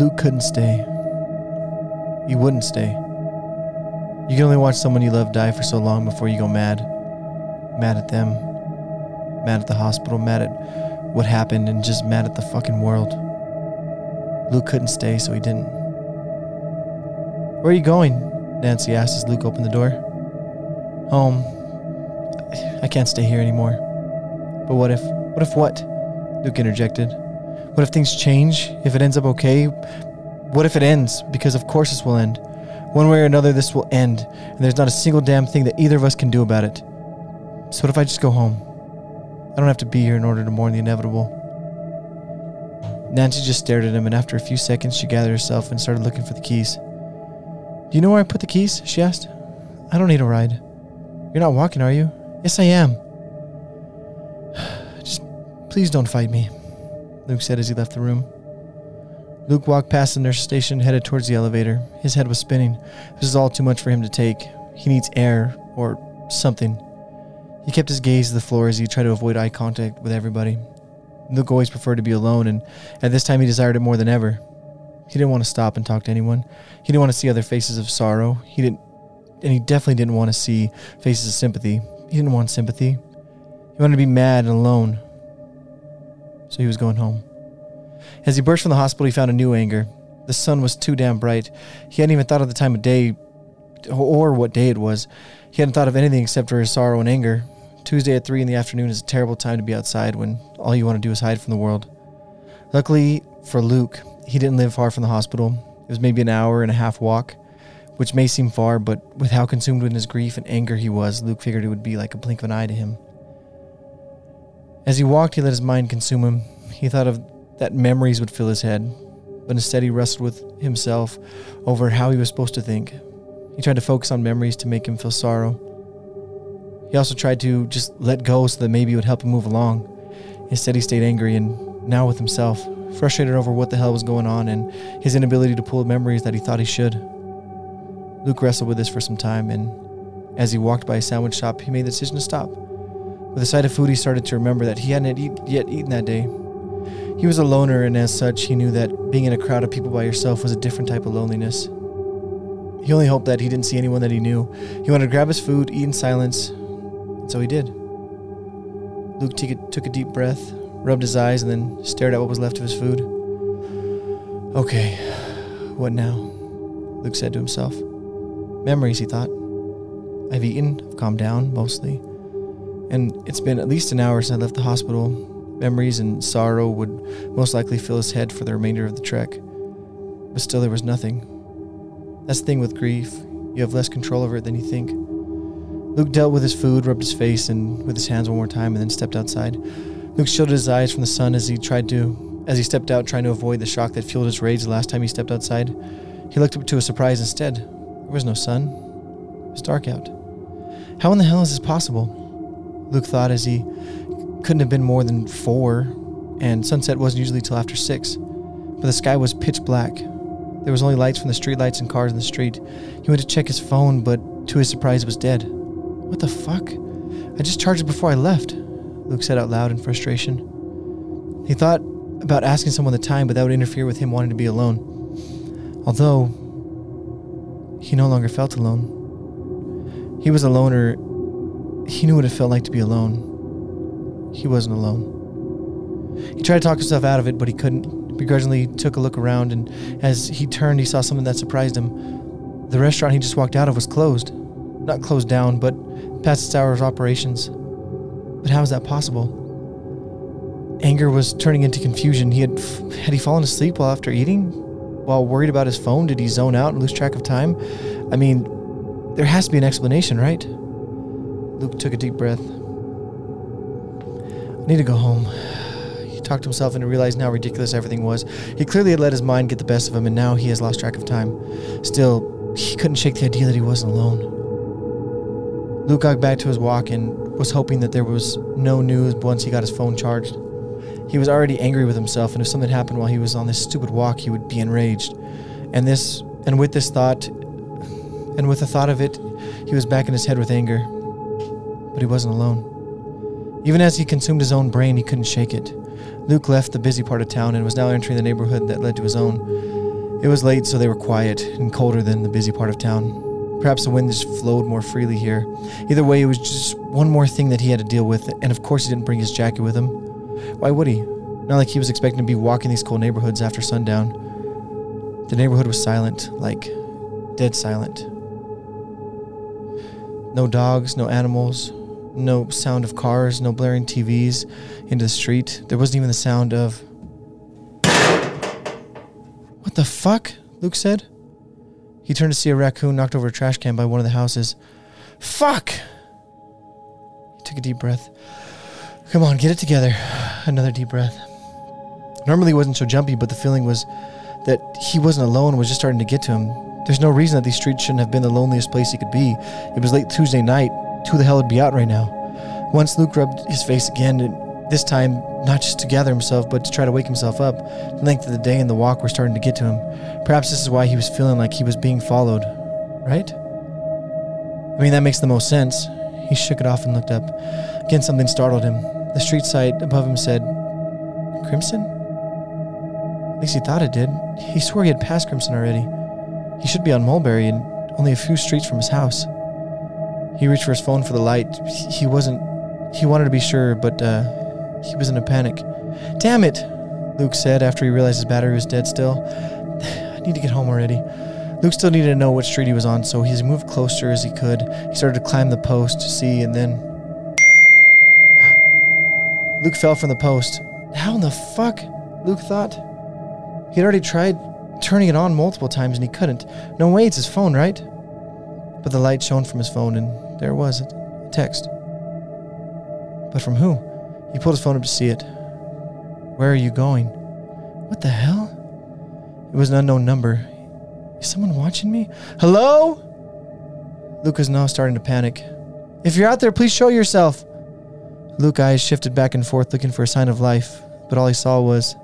Luke couldn't stay. He wouldn't stay. You can only watch someone you love die for so long before you go mad. Mad at them. Mad at the hospital. Mad at what happened and just mad at the fucking world. Luke couldn't stay, so he didn't. Where are you going? Nancy asked as Luke opened the door. Home. I can't stay here anymore. But what if? What if what? Luke interjected. What if things change? If it ends up okay? What if it ends? Because of course this will end. One way or another, this will end, and there's not a single damn thing that either of us can do about it. So what if I just go home? I don't have to be here in order to mourn the inevitable. Nancy just stared at him, and after a few seconds, she gathered herself and started looking for the keys. Do you know where I put the keys? she asked. I don't need a ride. You're not walking, are you? Yes, I am. Just please don't fight me, Luke said as he left the room. Luke walked past the nurse station headed towards the elevator. His head was spinning. This is all too much for him to take. He needs air or something. He kept his gaze to the floor as he tried to avoid eye contact with everybody. Luke always preferred to be alone, and at this time he desired it more than ever. He didn't want to stop and talk to anyone. He didn't want to see other faces of sorrow. He didn't, and he definitely didn't want to see faces of sympathy. He didn't want sympathy. He wanted to be mad and alone. So he was going home. As he burst from the hospital, he found a new anger. The sun was too damn bright. He hadn't even thought of the time of day or what day it was. He hadn't thought of anything except for his sorrow and anger. Tuesday at 3 in the afternoon is a terrible time to be outside when all you want to do is hide from the world. Luckily for Luke, he didn't live far from the hospital. It was maybe an hour and a half walk, which may seem far, but with how consumed in his grief and anger he was, Luke figured it would be like a blink of an eye to him. As he walked, he let his mind consume him. He thought of that memories would fill his head, but instead he wrestled with himself over how he was supposed to think. He tried to focus on memories to make him feel sorrow. He also tried to just let go so that maybe it would help him move along. Instead, he stayed angry and now with himself, frustrated over what the hell was going on and his inability to pull memories that he thought he should. Luke wrestled with this for some time, and as he walked by a sandwich shop, he made the decision to stop. With the sight of food, he started to remember that he hadn't yet eaten that day. He was a loner, and as such, he knew that being in a crowd of people by yourself was a different type of loneliness. He only hoped that he didn't see anyone that he knew. He wanted to grab his food, eat in silence, and so he did. Luke took a, took a deep breath, rubbed his eyes, and then stared at what was left of his food. Okay, what now? Luke said to himself. Memories, he thought. I've eaten, I've calmed down, mostly. And it's been at least an hour since I left the hospital. Memories and sorrow would most likely fill his head for the remainder of the trek. But still, there was nothing. That's the thing with grief. You have less control over it than you think. Luke dealt with his food, rubbed his face and with his hands one more time, and then stepped outside. Luke shielded his eyes from the sun as he tried to, as he stepped out, trying to avoid the shock that fueled his rage the last time he stepped outside. He looked up to a surprise instead. There was no sun. It was dark out. How in the hell is this possible? Luke thought as he couldn't have been more than four, and sunset wasn't usually till after six. But the sky was pitch black. There was only lights from the streetlights and cars in the street. He went to check his phone, but to his surprise, it was dead. What the fuck? I just charged it before I left, Luke said out loud in frustration. He thought about asking someone the time, but that would interfere with him wanting to be alone. Although, he no longer felt alone. He was a loner. He knew what it felt like to be alone. He wasn't alone. He tried to talk himself out of it, but he couldn't. Begrudgingly took a look around, and as he turned, he saw something that surprised him. The restaurant he just walked out of was closed. Not closed down, but past its hours of operations. But how is that possible? Anger was turning into confusion. He had had he fallen asleep while after eating? While worried about his phone, did he zone out and lose track of time? I mean, there has to be an explanation, right? Luke took a deep breath. Need to go home. He talked to himself into realizing how ridiculous everything was. He clearly had let his mind get the best of him, and now he has lost track of time. Still, he couldn't shake the idea that he wasn't alone. Luke got back to his walk and was hoping that there was no news once he got his phone charged. He was already angry with himself, and if something happened while he was on this stupid walk, he would be enraged. And this, and with this thought, and with the thought of it, he was back in his head with anger. But he wasn't alone. Even as he consumed his own brain, he couldn't shake it. Luke left the busy part of town and was now entering the neighborhood that led to his own. It was late, so they were quiet and colder than the busy part of town. Perhaps the wind just flowed more freely here. Either way, it was just one more thing that he had to deal with, and of course, he didn't bring his jacket with him. Why would he? Not like he was expecting to be walking these cold neighborhoods after sundown. The neighborhood was silent, like dead silent. No dogs, no animals, no sound of cars, no blaring TVs into the street. There wasn't even the sound of. What the fuck? Luke said. He turned to see a raccoon knocked over a trash can by one of the houses. Fuck! He took a deep breath. Come on, get it together. Another deep breath. Normally, he wasn't so jumpy, but the feeling was that he wasn't alone was just starting to get to him. There's no reason that these streets shouldn't have been the loneliest place he could be. It was late Tuesday night. Who the hell would be out right now? Once Luke rubbed his face again, this time not just to gather himself, but to try to wake himself up. The length of the day and the walk were starting to get to him. Perhaps this is why he was feeling like he was being followed, right? I mean, that makes the most sense. He shook it off and looked up. Again, something startled him. The street sight above him said, Crimson? At least he thought it did. He swore he had passed Crimson already. He should be on Mulberry and only a few streets from his house. He reached for his phone for the light. He wasn't. He wanted to be sure, but uh, he was in a panic. Damn it, Luke said after he realized his battery was dead still. I need to get home already. Luke still needed to know what street he was on, so he moved closer as he could. He started to climb the post to see, and then. Luke fell from the post. How in the fuck? Luke thought. He'd already tried turning it on multiple times and he couldn't. No way, it's his phone, right? But the light shone from his phone, and there was it a text. But from who? He pulled his phone up to see it. Where are you going? What the hell? It was an unknown number. Is someone watching me? Hello? Luke was now starting to panic. If you're out there, please show yourself. Luke's eyes shifted back and forth looking for a sign of life, but all he saw was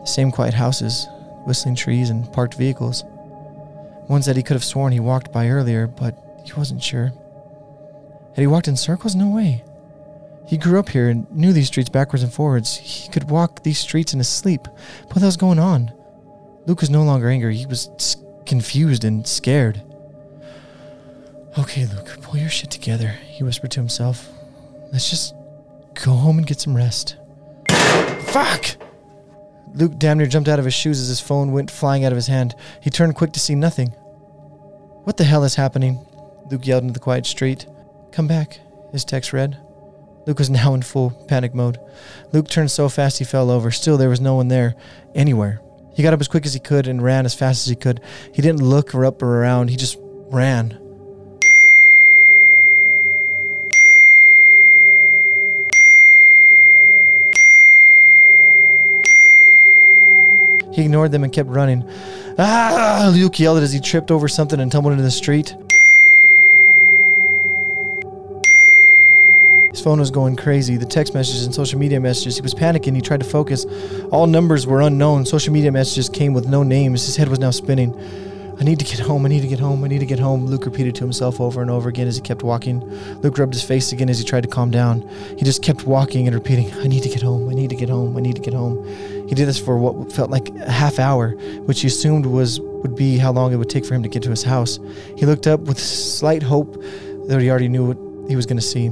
the same quiet houses, whistling trees, and parked vehicles. Ones that he could have sworn he walked by earlier, but he wasn't sure. Had he walked in circles? No way. He grew up here and knew these streets backwards and forwards. He could walk these streets in his sleep. What hell's going on? Luke was no longer angry. He was confused and scared. Okay, Luke, pull your shit together, he whispered to himself. Let's just go home and get some rest. Fuck! Luke damn near jumped out of his shoes as his phone went flying out of his hand. He turned quick to see nothing. What the hell is happening? Luke yelled into the quiet street. Come back, his text read. Luke was now in full panic mode. Luke turned so fast he fell over. Still, there was no one there, anywhere. He got up as quick as he could and ran as fast as he could. He didn't look or up or around, he just ran. He ignored them and kept running. Ah! Luke yelled as he tripped over something and tumbled into the street. His phone was going crazy. The text messages and social media messages. He was panicking. He tried to focus. All numbers were unknown. Social media messages came with no names. His head was now spinning. I need to get home. I need to get home. I need to get home. Luke repeated to himself over and over again as he kept walking. Luke rubbed his face again as he tried to calm down. He just kept walking and repeating, I need to get home. I need to get home. I need to get home. He did this for what felt like a half hour, which he assumed was would be how long it would take for him to get to his house. He looked up with slight hope that he already knew what he was going to see.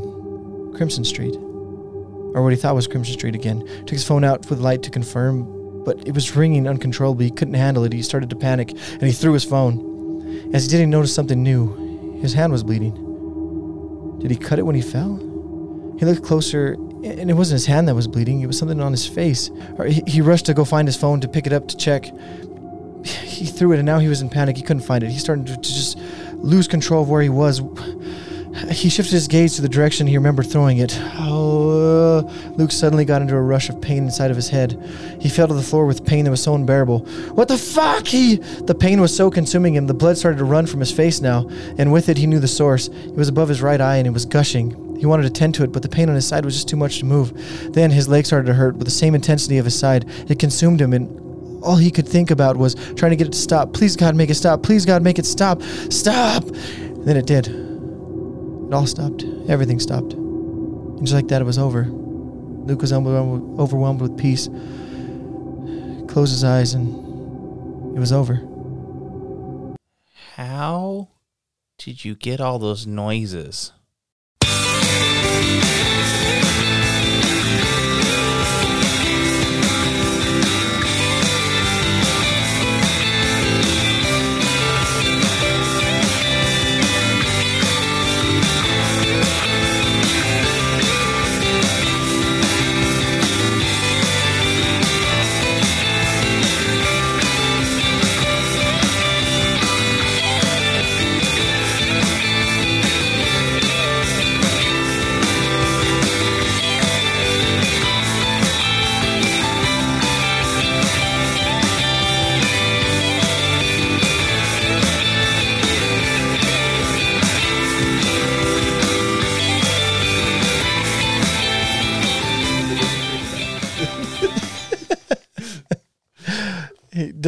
Crimson Street. Or what he thought was Crimson Street again. Took his phone out with light to confirm but it was ringing uncontrollably. He couldn't handle it. He started to panic and he threw his phone. As he did, he noticed something new. His hand was bleeding. Did he cut it when he fell? He looked closer, and it wasn't his hand that was bleeding, it was something on his face. He rushed to go find his phone to pick it up to check. He threw it, and now he was in panic. He couldn't find it. He started to just lose control of where he was. He shifted his gaze to the direction he remembered throwing it. Oh, Luke suddenly got into a rush of pain inside of his head. He fell to the floor with pain that was so unbearable. What the fuck? He. The pain was so consuming him, the blood started to run from his face now, and with it, he knew the source. It was above his right eye and it was gushing. He wanted to tend to it, but the pain on his side was just too much to move. Then his leg started to hurt with the same intensity of his side. It consumed him, and all he could think about was trying to get it to stop. Please, God, make it stop. Please, God, make it stop. Stop! Then it did. It all stopped. Everything stopped. And just like that, it was over. Luke was overwhelmed with peace. Closed his eyes, and It was over. How did you get all those noises?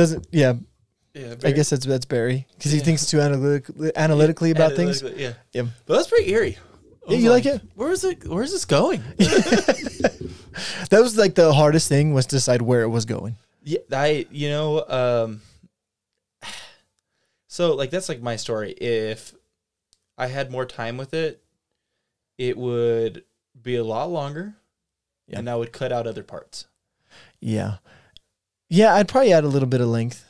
Doesn't. Yeah, Yeah, I guess that's that's Barry because he thinks too analytic, analytically about things. Yeah, Yeah. but that's pretty eerie. I Yeah, was you like it? Where is it? Where is this going? That was like the hardest thing was to decide where it was going. Yeah, I you know, um so like that's like my story. If I had more time with it, it would be a lot longer Yeah. and I would cut out other parts. Yeah, yeah. I'd probably add a little bit of length.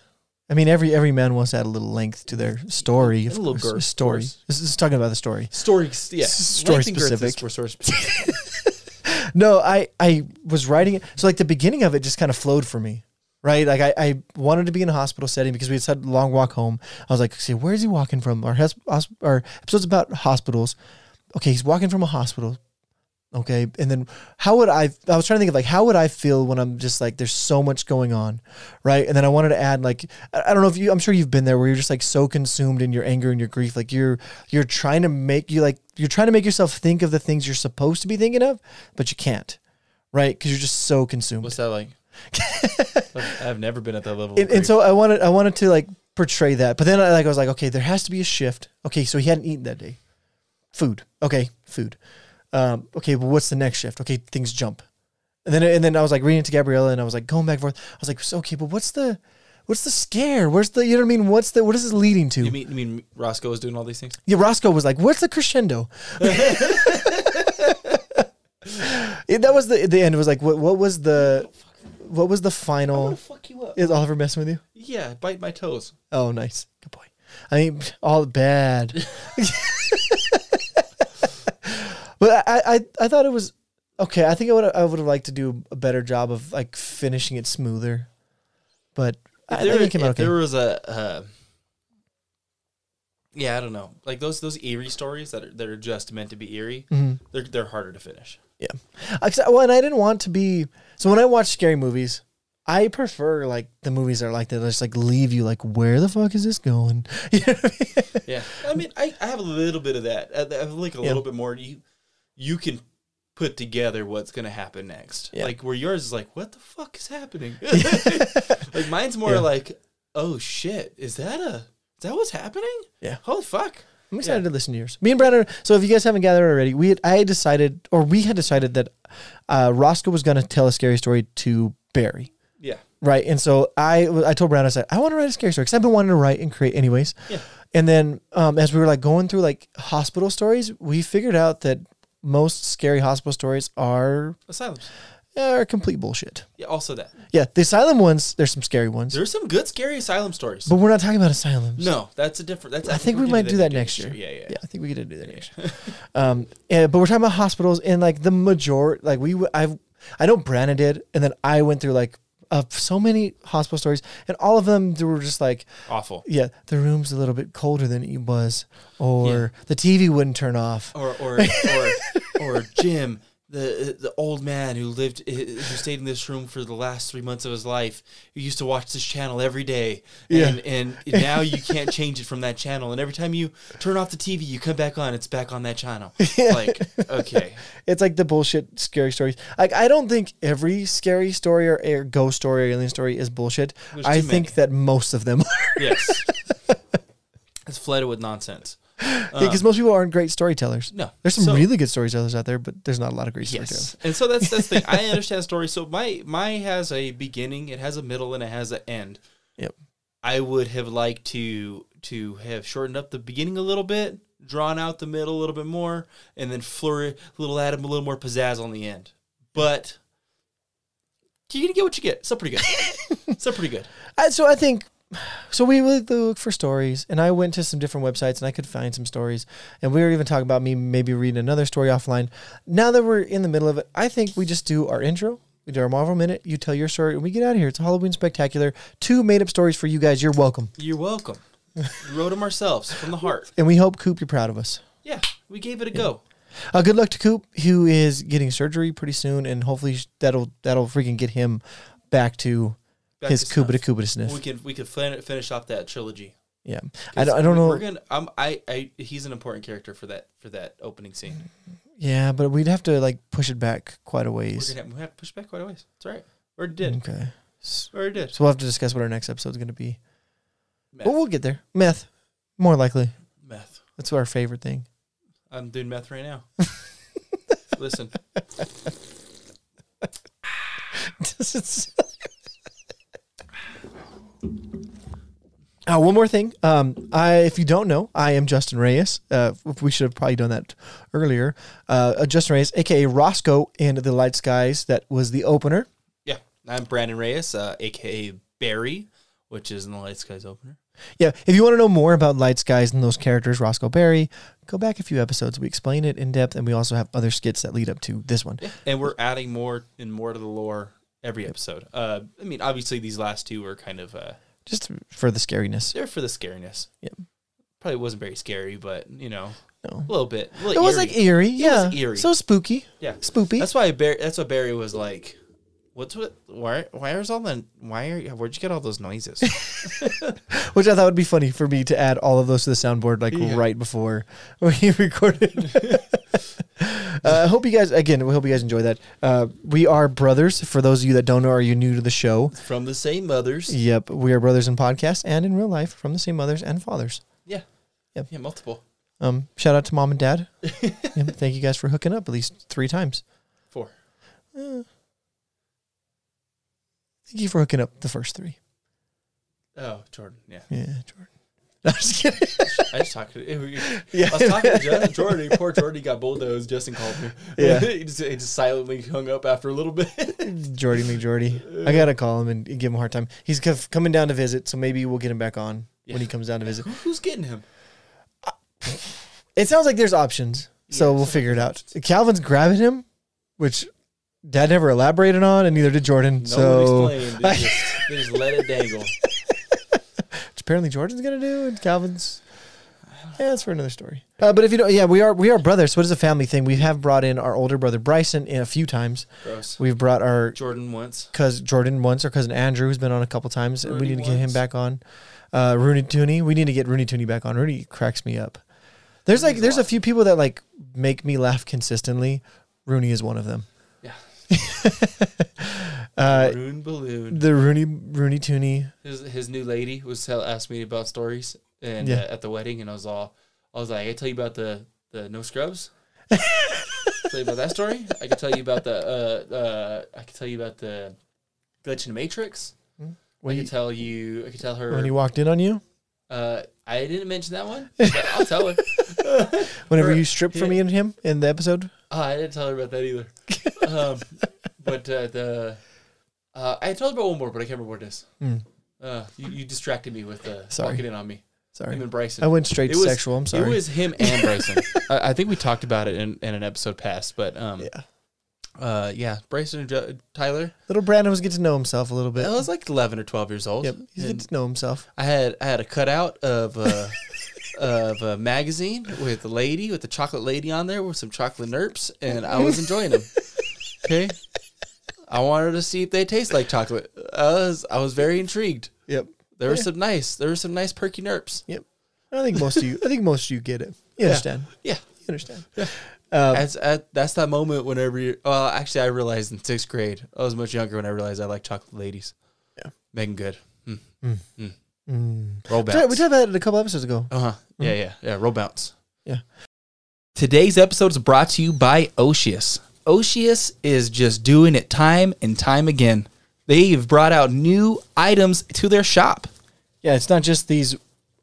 I mean, every every man wants to add a little length to their story. A little course. girth, story. course. This is talking about the story. Story yeah. S- story Length and girth is specific. story specific. No, I I was writing it. So like the beginning of it just kind of flowed for me, right? Like I, I wanted to be in a hospital setting because we had a long walk home. I was like, see, where is he walking from? Our our episodes about hospitals. Okay, he's walking from a hospital. Okay, and then how would I? I was trying to think of like how would I feel when I'm just like there's so much going on, right? And then I wanted to add like I don't know if you. I'm sure you've been there where you're just like so consumed in your anger and your grief, like you're you're trying to make you like you're trying to make yourself think of the things you're supposed to be thinking of, but you can't, right? Because you're just so consumed. What's that like? I've never been at that level. and, and so I wanted I wanted to like portray that, but then I like I was like, okay, there has to be a shift. Okay, so he hadn't eaten that day. Food. Okay, food. Um, okay, well, what's the next shift? Okay, things jump, and then and then I was like reading it to Gabriella, and I was like going back and forth. I was like, so, okay, but what's the what's the scare? Where's the you know what I mean? What's the what is this leading to? you mean you mean Roscoe was doing all these things? yeah, Roscoe was like, what's the crescendo? Yeah, that was the the end. It was like, what what was the what was the final? fuck you up. Is Oliver messing with you? Yeah, bite my toes. Oh, nice. Good boy. I mean, all bad. but I, I, I thought it was okay. I think I would, I would have liked to do a better job of like finishing it smoother. But I If think there, it came out okay. there was a, uh, yeah, I don't know, like those those eerie stories that are that are just meant to be eerie. Mhm. They're they're harder to finish. Yeah. Well, and I didn't want to be. So when I watch scary movies, I prefer like the movies that are like that. Just like leave you like, where the fuck is this going? You know what I mean? Yeah, I mean, I, I have a little bit of that. I I have like a Yeah. little bit more. You you can put together what's gonna happen next. Yeah. Like where yours is like, what the fuck is happening? like mine's more Yeah. like, oh shit, is that a is that what's happening? Yeah. Holy fuck. I'm excited Yeah. to listen to yours. Me and Branden. So if you guys haven't gathered already, we had, I had decided, or we had decided that uh, Roscoe was going to tell a scary story to Barry. Yeah. Right. And so I, I told Branden, I said, I want to write a scary story because I've been wanting to write and create anyways. Yeah. And then um, as we were like going through like hospital stories, we figured out that most scary hospital stories are Asylums. are complete bullshit. Yeah. Also that. Yeah, the asylum ones, there's some scary ones, There's some good scary asylum stories. but we're not talking about asylums. no, that's a different. That's I think we're we might do that next year. Yeah, yeah. Yeah, I think we could do that next year. Um, yeah, but we're talking about hospitals and like the majority, like we, I, I know Branden did, and then I went through like uh, so many hospital stories, and all of them they were just like, Awful. yeah, the room's a little bit colder than it was, or the TV wouldn't turn off. Or or or or Jim, the the old man who lived who stayed in this room for the last three months of his life, who used to watch this channel every day, Yeah. and and now you can't change it from that channel, and every time you turn off the TV, you come back on, it's back on that channel. Like okay, It's like the bullshit scary stories. Like I don't think every scary story or, or ghost story or alien story is bullshit. There's I think many. that most of them are yes, it's flooded with nonsense. because most people aren't great storytellers. No, There's some So- really good storytellers out there, but there's not a lot of great storytellers. Yes, and so that's that's the thing. I understand story. So my my has a beginning, it has a middle, and it has an end. Yep. I would have liked to to have shortened up the beginning a little bit, drawn out the middle a little bit more, and then flurry a little add a little more pizzazz on the end. But you're gonna get what you get. So pretty good. so pretty good. I, so I think so we would look for stories and i went to some different websites and i could find some stories. And we were even talking about me maybe reading another story offline. Now that we're in the middle of it i think we just do our intro. We do our marvel minute. You tell your story and we get out of here. It's a halloween spectacular. Two made up stories for you guys. You're welcome. You're welcome. we wrote them ourselves from the heart. and we hope coop you're proud of us. Yeah, we gave it a go. uh, good luck to coop who is getting surgery pretty soon and hopefully that'll that'll freaking get him back to his snuff. Kubita We could we could fin- finish off that trilogy. yeah I don't, I don't know We're gonna. I'm. I. I. He's an important character for that. For that opening scene. yeah but we'd have to like push it back quite a We're ways gonna have, we have to push back quite a ways. It's all right. Already did. okay already did. So we'll have to discuss what our next episode is going to be. Meth. But we'll get there. Meth, more likely. meth. That's our favorite thing. I'm doing meth right now. Listen. Uh, one more thing. Um, I, if you don't know, I am Justin Reyes. Uh, we should have probably done that earlier. Uh, Justin Reyes, aka Roscoe and the Light Skies. That was the opener. Yeah. I'm Branden Reyes, uh, aka Barry, which is in the Light Skies opener. Yeah. If you want to know more about Light Skies and those characters, Roscoe Barry, go back a few episodes. We explain it in depth, and we also have other skits that lead up to this one. And we're adding more and more to the lore every episode. Uh, I mean, obviously these last two were kind of uh, Just for the scariness. for the scariness. Yep. Probably wasn't very scary, but you know, No. a little bit. A It little was eerie. like eerie. Yeah. was eerie. So spooky. yeah. Spoopy. That's why Barry. That's why Barry was like, "What's what? Why? Why is all the? Why are? You where'd you get all those noises?" Which I thought would be funny for me to add all of those to the soundboard like Yeah. right before we recorded. uh, I hope you guys again. We hope you guys enjoy that. Uh, we are brothers. For those of you that don't know, are you new to the show? From the same mothers. Yep, we are brothers in podcast and in real life from the same mothers and fathers. Yeah. Yep. Yeah. Multiple. Um, shout out to mom and dad. Yep, thank you guys for hooking up at least three times. Four. Thank you for hooking up the first three. Oh, Jordan. Yeah. Yeah, Jordan. No, I'm just kidding. I just talked to. Yeah. I was talking to Jo- Jordan. Poor Jordan got bulldozed. Justin called me. Yeah. he, just, he just silently hung up after a little bit. Jordy McJordy. I gotta call him and give him a hard time. He's co- coming down to visit, so maybe we'll get him back on Yeah. when he comes down to visit. Who's getting him? It sounds like there's options, so Yeah, we'll figure it out. Calvin's grabbing him, which Dad never elaborated on, and neither did Jordan. Nobody so explained. They just, they just let it dangle. Which apparently Jordan's gonna do, and Calvin's. Yeah, that's for another story. Uh, but if you don't, yeah, we are we are brothers, so it is a family thing. We have brought in our older brother Bryson in a few times. Gross. We've brought our Jordan once. cause Jordan once, our cousin Andrew, who's been on a couple times, and we need to get him once. back on. Uh, Rooney Tooney, we need to get Rooney Tooney back on. Rooney cracks me up. There's like Rooney's a there's a lot. few people that like make me laugh consistently. Rooney is one of them. Yeah. Uh, Maroon balloon. the Rooney Rooney Tooney. His his new lady was tell, asked me about stories and Yeah. uh, at the wedding, and I was all, I was like, I can tell you about the the no scrubs. tell you about that story. I can tell you about the uh uh I can tell you about the glitch in the Matrix. I When can you, tell you. I can tell her. when he walked in on you, uh, I didn't mention that one. But I'll tell her. whenever Or- you stripped for me and him in the episode. Oh, I didn't tell her about that either. um, but uh, the uh, I told her about one more, but I can't remember what it is. Mm, Uh, you, you distracted me with uh, Sorry. walking in on me. Sorry. Him and Bryson. I went straight It to was- sexual. I'm sorry. It was him and Bryson. I, I think we talked about it in, in an episode past, but um, yeah. uh, yeah, Bryson and Jo- Tyler. Little Branden was getting to know himself a little bit. I was like eleven or twelve years old. Yep, he's getting to know himself. I had I had a cutout of uh, of a magazine with a lady with the chocolate lady on there with some chocolate nerps, and I was enjoying them. Okay, I wanted to see if they taste like chocolate. I was I was very intrigued. Yep. There were Yeah. some nice there were some nice perky nerps. Yep. I think most of you. I think most of you get it. You understand. Yeah. You understand. Um, That's at, that's that moment whenever you. Well, actually, I realized in sixth grade. I was much younger when I realized I like chocolate ladies. Yeah. Meagan Good. Mm. Mm. Mm. mm. Roll We talked- we bounce. talked about it a couple episodes ago. Uh huh. Yeah, yeah, yeah. Roll bounce. Yeah. Today's episode is brought to you by Oceas. Oceas is just doing it time and time again. They've brought out new items to their shop. Yeah, it's not just these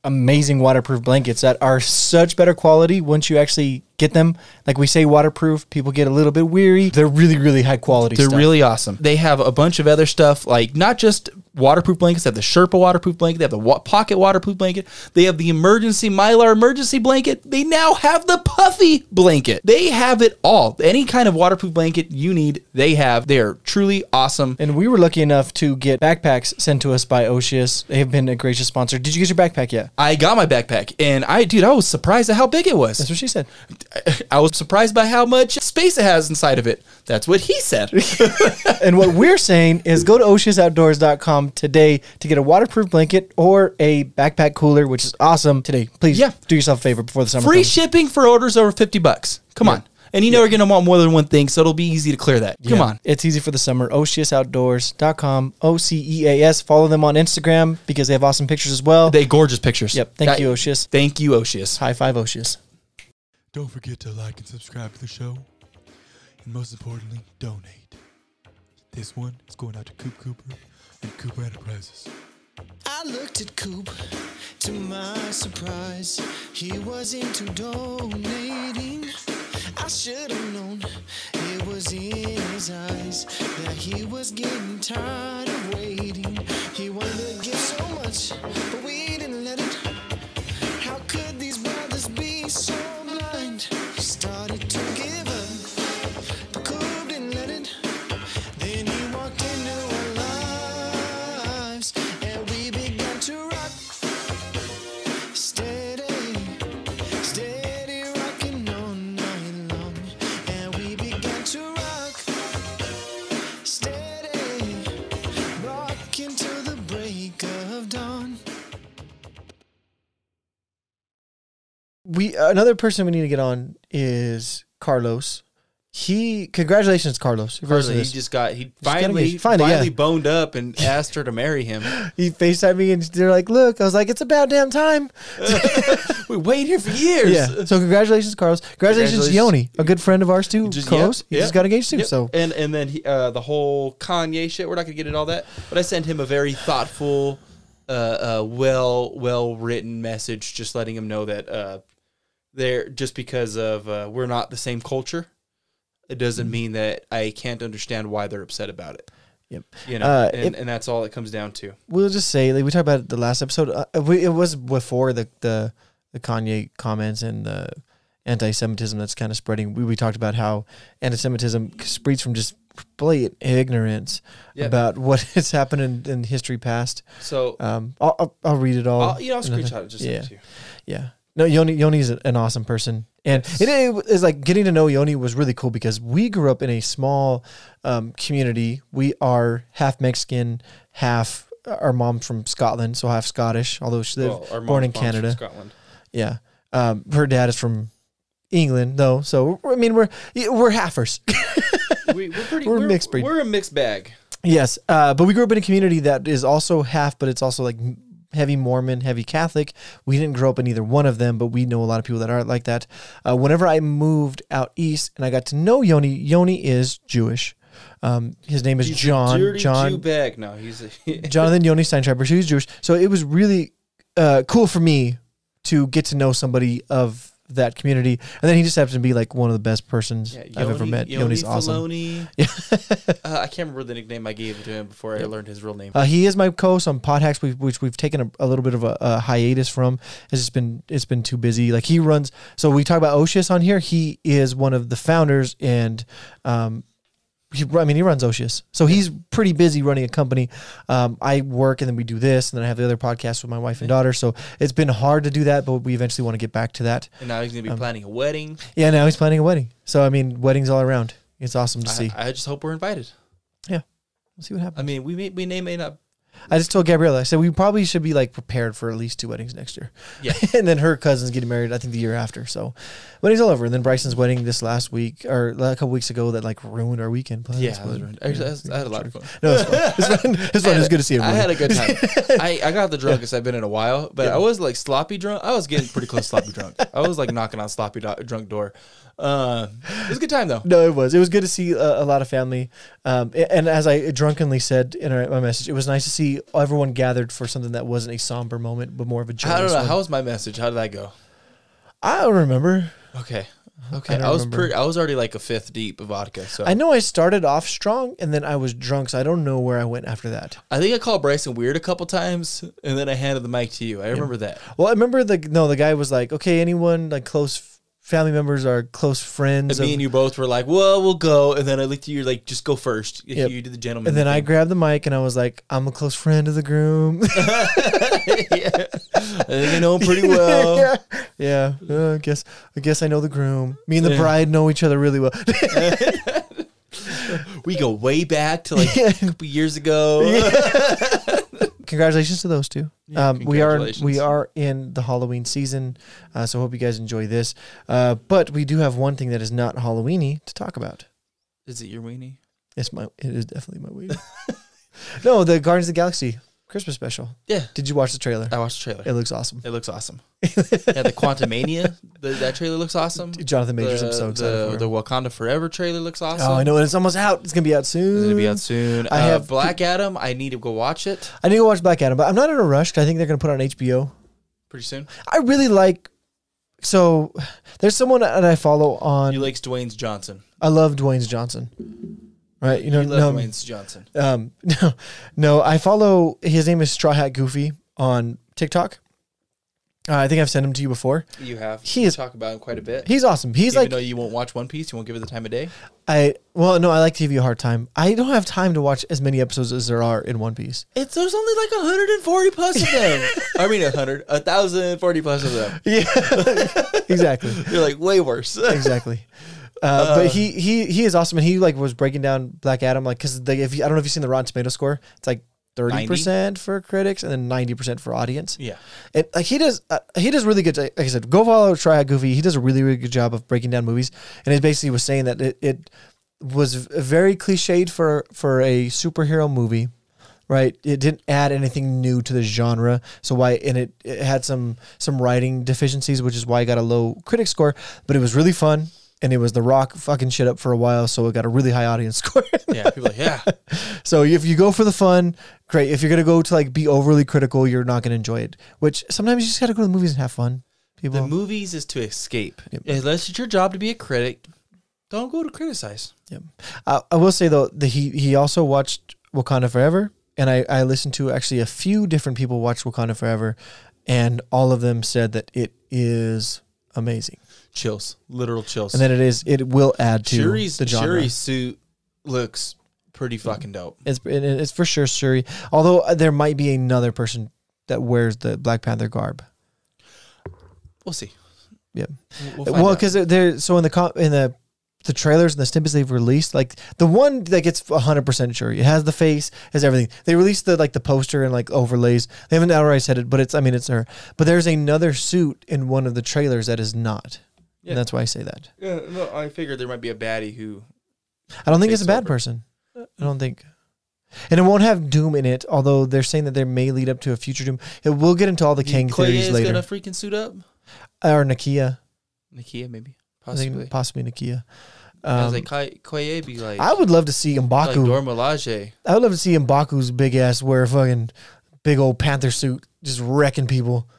amazing waterproof blankets that are such better quality once you actually get them. Like we say waterproof, people get a little bit weary. They're really, really high quality They're stuff. really awesome. They have a bunch of other stuff, like not just waterproof blankets. They have the Sherpa waterproof blanket. They have the wa- pocket waterproof blanket. They have the emergency Mylar emergency blanket. They now have the puffy blanket. They have it all. Any kind of waterproof blanket you need, they have. They are truly awesome. and we were lucky enough to get backpacks sent to us by Oceas. They have been a gracious sponsor. Did you get your backpack yet? I got my backpack, and I, dude, I was surprised at how big it was. That's what she said. I was surprised by how much space it has inside of it. That's what he said. and what we're saying is go to oceasoutdoors.com today to get a waterproof blanket or a backpack cooler, which is awesome today. Please Yeah. do yourself a favor before the summer Free comes. shipping for orders over 50 bucks. Come on. And you know you're going to want more than one thing, so it'll be easy to clear that. Come on. It's easy for the summer. OceasOutdoors.com. O C E A S. Follow them on Instagram because they have awesome pictures as well. They gorgeous pictures. Yep. Thank That- you, Oceas. Thank you, Oceas. High five, Oceas. Don't forget to like and subscribe to the show. And most importantly, donate. This one is going out to Coop Cooper and Cooper Enterprises. I looked at Coop to my surprise. He was into donating. I should have known it was in his eyes that he was getting tired of waiting. Another person we need to get on is Carlos. He congratulations, Carlos. If he just got he finally get- finally, finally yeah. boned up and asked her to marry him. he FaceTimed me and they're like, "Look," I was like, "It's about damn time." we waited here for years. Yeah. So congratulations, Carlos. Congratulations, Congratulations. Yoni, a good friend of ours too. Just- Carlos. yep, he yep, just got engaged too. yep. So and and then he, uh, the whole Kanye shit. We're not gonna get into all that, but I sent him a very thoughtful, uh, uh, well well written message, just letting him know that uh, they're just because of uh, we're not the same culture. It doesn't Mm-hmm. mean that I can't understand why they're upset about it. Yep. You know, Uh, and, it- and that's all it comes down to. we'll just say like we talked about it the last episode. Uh, we, it was before the the the Kanye comments and the anti-Semitism that's kind of spreading. We we talked about how anti-Semitism spreads from just blatant ignorance Yeah. about what has happened in, in history past. So Um, I'll, I'll, I'll read it all. I'll, you know, I'll screenshot it just yeah. yeah. To you. Yeah. No, Yoni Yoni's an awesome person, and it is like getting to know Yoni was really cool because we grew up in a small um, community. We are half Mexican, half our mom's from Scotland, so half Scottish. Although she's Well, born in mom's mom's from Canada. Scotland. Yeah, um, her dad is from England, though. So I mean, we're we're halfers. we, we're pretty. We're We're, mixed breed. We're a mixed bag. Yes, uh, but we grew up in a community that is also half, but it's also like heavy Mormon, heavy Catholic. We didn't grow up in either one of them, but we know a lot of people that are like that. Uh, whenever I moved out east and I got to know Yoni, Yoni is Jewish. Um, his name is He's a John. John. Jew bag. No, he's a, Jonathan Yoni Steinschreiber. So he's Jewish. So it was really uh, cool for me to get to know somebody of that community. And then he just happens to be like one of the best persons Yeah, I've ever met. Yoni Yoni's awesome. Filoni. Yeah. uh, I can't remember the nickname I gave to him before I learned his real name. Uh, he is my co-host on Podhacks, which, which we've taken a, a little bit of a, a hiatus from. It's just been it's been too busy. Like he runs. So we talk about Oceas on here. He is one of the founders, and um, he, I mean he runs Oceas. So he's pretty busy running a company. Um, I work, and then we do this, and then I have the other podcast with my wife and daughter. So it's been hard to do that, but we eventually want to get back to that. and now he's gonna be um, planning a wedding. Yeah, now he's planning a wedding. So I mean, weddings all around. It's awesome to see. I, I just hope we're invited. Yeah, we'll see what happens. I mean, we may we may, may not. I just told Gabriella, I said we probably should be like prepared for at least two weddings next year. Yeah. and then her cousin's getting married, I think the year after. So weddings all over. And then Bryson's wedding this last week or a couple weeks ago that like ruined our weekend plans. Yeah, but- I, was- I, was- I had a lot of fun. No, it's fun. It's fun. It's fun. It's good to see I everybody. had a good time. I, I got the drunkest I've been in a while, but I was like sloppy drunk. I was getting pretty close to sloppy drunk. I was like knocking on sloppy do- drunk door. Uh, it was a good time though. No, it was. It was good to see a, a lot of family. Um, and as I drunkenly said in our, my message, it was nice to see everyone gathered for something that wasn't a somber moment, but more of a I joyous don't know. one. How was my message? How did that go? I don't remember. Okay. Okay. I I, was pretty. I was already like a fifth deep of vodka. So I know I started off strong and then I was drunk, so I don't know where I went after that. I think I called Bryson weird a couple times, and then I handed the mic to you. I remember that. Well, I remember the no, the guy was like, okay, anyone like close family members are close And friends. me of- and you both were like, "Well, we'll go." And then I looked at you, like, "Just go first. Yep. You did the gentleman." and then I grabbed the mic and I was like, I'm a close friend of the groom. yeah. I think I know him pretty well. yeah, yeah. Uh, I guess I guess I know the groom. Me and the Yeah. bride know each other really well. We go way back to like a couple years ago. Congratulations to those two. Yeah, um, we are we are in the Halloween season, uh, so hope you guys enjoy this. Uh, but we do have one thing that is not Halloweeny to talk about. Is it your weenie? It's my it is definitely my weenie. no, the Guardians of the Galaxy Christmas special. Yeah, Did you watch the trailer? I watched the trailer. It looks awesome. It looks awesome. yeah, the Quantumania, the, that trailer looks awesome. Jonathan Majors, the, I'm so excited the, for. the. Wakanda Forever trailer looks awesome. Oh, I know, and it's almost out. It's gonna be out soon. It's gonna be out soon. I uh, have- Black Adam. I need to go watch it I need to watch Black Adam, but I'm not in a rush. 'cause I think they're gonna put it on HBO. pretty soon. I really like. So there's someone that I follow on. He likes Dwayne Johnson. I love Dwayne's Johnson. Right, you know, He no, Dwayne Johnson. um, no, no. I follow. His name is Straw Hat Goofy on TikTok. Uh, I think I've sent him to you before. You have. He is- talk about him quite a bit. He's awesome. He's Even like though you won't watch One Piece, you won't give it the time of day. I. Well, no, I like to give you a hard time. I don't have time to watch as many episodes as there are in One Piece. It's there's only like 140 plus of them. I mean, 100, 1,040 plus of them. Yeah, exactly. You're like way worse. exactly. Uh, but he he he is awesome, and he like was breaking down Black Adam, like because if you, I don't know if you've seen the Rotten Tomato score, it's like thirty percent for critics and then ninety percent for audience. yeah. And like he does, uh, he does really good. Like I said, go follow Try Goofy. He does a really really good job of breaking down movies, and it basically was saying that it, it was very cliched for for a superhero movie. Right, it didn't add anything new to the genre, so why? And it, it had some some writing deficiencies, which is why it got a low critic score. But it was really fun, and it was The Rock fucking shit up for a while, so it got a really high audience score. Yeah. People like, yeah. So if you go for the fun, great. If you're gonna go to like be overly critical, you're not gonna enjoy it. Which sometimes you just gotta go to the movies and have fun. People, The movies is to escape. Yep. Unless it's your job to be a critic, don't go to criticize. I, I will say though that he he also watched Wakanda Forever, and I I listened to actually a few different people watch Wakanda Forever, and all of them said that it is amazing, Chills. Literal chills. and then it is it will add to Shuri's, the genre. Shuri's suit looks pretty fucking dope. It's it's for sure Shuri. Although uh, there might be another person that wears the Black Panther garb. We'll see. Yeah. We'll, we'll well, because they're so in the co- in the the trailers and the snippets they've released, like the one that gets hundred percent sure, it has the face, has everything. They released the like the poster and like overlays. They haven't outright said it, but it's I mean it's her. But there's another suit in one of the trailers that is not. Yeah. And that's why I say that. Yeah, no, I figured there might be a baddie who. I don't think it's a bad over. person. I don't think. And it won't have Doom in it, although they're saying that there may lead up to a future Doom. It will get into all the Kang Koye theories is later. gonna freaking suit up. or Nakia. Nakia maybe I possibly. think possibly Nakia. I was Um, like Koye be like. I would love to see like Mbaku. Milaje. I would love to see Mbaku's big ass wear a fucking big old panther suit, just wrecking people.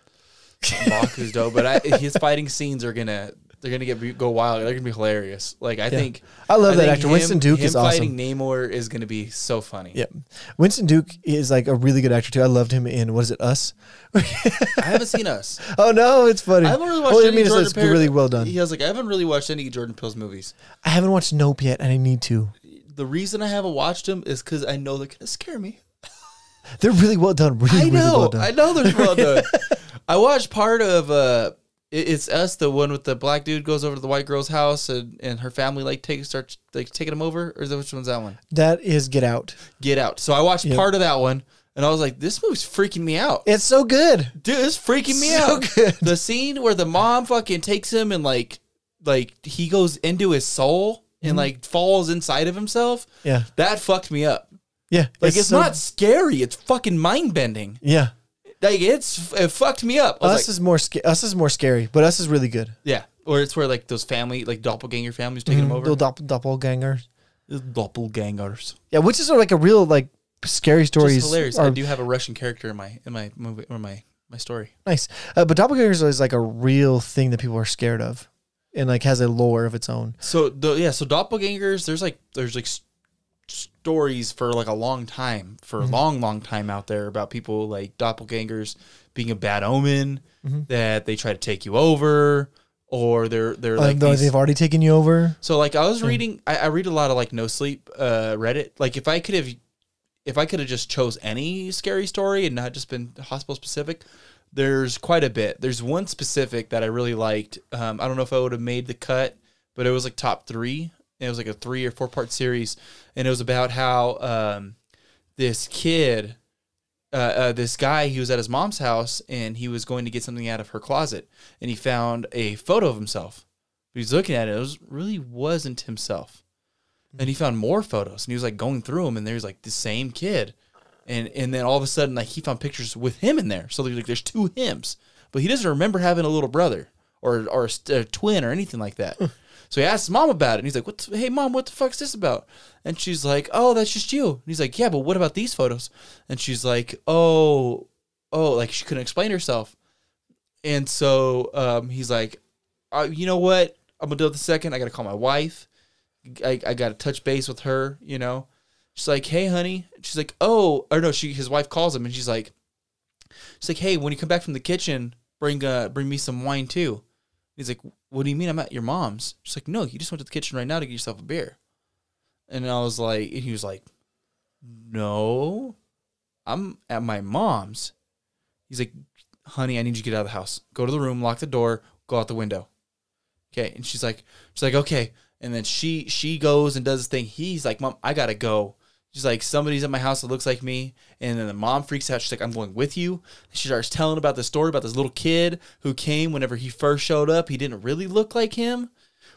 Baku's dope, but I, his fighting scenes are gonna they're gonna get go wild. They're gonna be hilarious. Like I think I love I that actor. him- Winston Duke is awesome. fighting Namor is gonna be so funny. Yeah, Winston Duke is like a really good actor too. I loved him in what is it, Us? I haven't seen us. Oh no, it's funny. I haven't really watched Well, I any mean, it's, Jordan it's Peele- really well done. He has like I haven't really watched any Jordan Peele's movies. I haven't watched Nope yet, and I need to. The reason I haven't watched them is because I know they're gonna scare me. They're really well done. Really, I really know, well done. I know they're well done. I watched part of uh, it's us, the one with the black dude goes over to the white girl's house and, and her family like take starts like taking him over, or is that which one's that one? that is Get Out. Get Out. So I watched Yep. part of that one, and I was like, this movie's freaking me out. It's so good. Dude, it's freaking me So out. good. The scene where the mom fucking takes him and like, like he goes into his soul and Mm-hmm. like falls inside of himself. Yeah, That fucked me up. yeah. Like it's, so- not scary. It's fucking mind bending. Yeah, Like it's it fucked me up. Us like, is more. Us is more scary, but Us is really good. yeah. or it's where like those family like doppelganger families taking Mhm, them over. Little dopp- doppelgangers. doppelgangers. Yeah, which is like a real like scary stories. Just hilarious. are I do have a Russian character in my in my movie or my my story. nice, uh, but doppelgangers is like a real thing that people are scared of, and like has a lore of its own. So the yeah, so doppelgangers. There's like there's like stories for like a long time, for a long long time out there about people like doppelgangers being a bad omen, that they try to take you over, or they're they're Like, though these- they've already taken you over. So like I was reading, I, I read a lot of like no sleep uh, Reddit. Like if I could have, if I could have just chose any scary story and not just been hospital specific, there's quite a bit. There's one specific that I really liked. Um, I don't know if I would have made the cut, but it was like top three. It was like a three or four part series, and it was about how um, this kid. Uh, uh, this guy, he was at his mom's house and he was going to get something out of her closet, and he found a photo of himself but he's looking at it. It was really wasn't himself. And he found more photos, and he was like going through them, and there's like the same kid, and and then all of a sudden like he found pictures with him in there. So like there's two hims, but he doesn't remember having a little brother or or a, a twin or anything like that. So he asked his mom about it, and he's like, "What? hey, mom, what the fuck's this about?" And she's like, "Oh, that's just you." And he's like, "Yeah, but what about these photos?" And she's like, "Oh, oh, like she couldn't explain herself." And so um, he's like, uh, you know what? I'm gonna do it the second. I gotta call my wife. I, I gotta touch base with her. You know, she's like, hey, honey. She's like, oh, or no, she his wife calls him and she's like, she's like, hey, when you come back from the kitchen, bring uh bring me some wine too. He's like, what do you mean? I'm at your mom's. She's like, no, you just went to the kitchen right now to get yourself a beer. And I was like, and he was like, no, I'm at my mom's. He's like, honey, I need you to get out of the house. Go to the room, lock the door, go out the window. Okay. And she's like, she's like, okay. And then she she goes and does this thing. He's like, Mom, I gotta go. She's like, somebody's at my house that looks like me. And then the mom freaks out. She's like, I'm going with you. She starts telling about the story about this little kid who came whenever he first showed up. He didn't really look like him,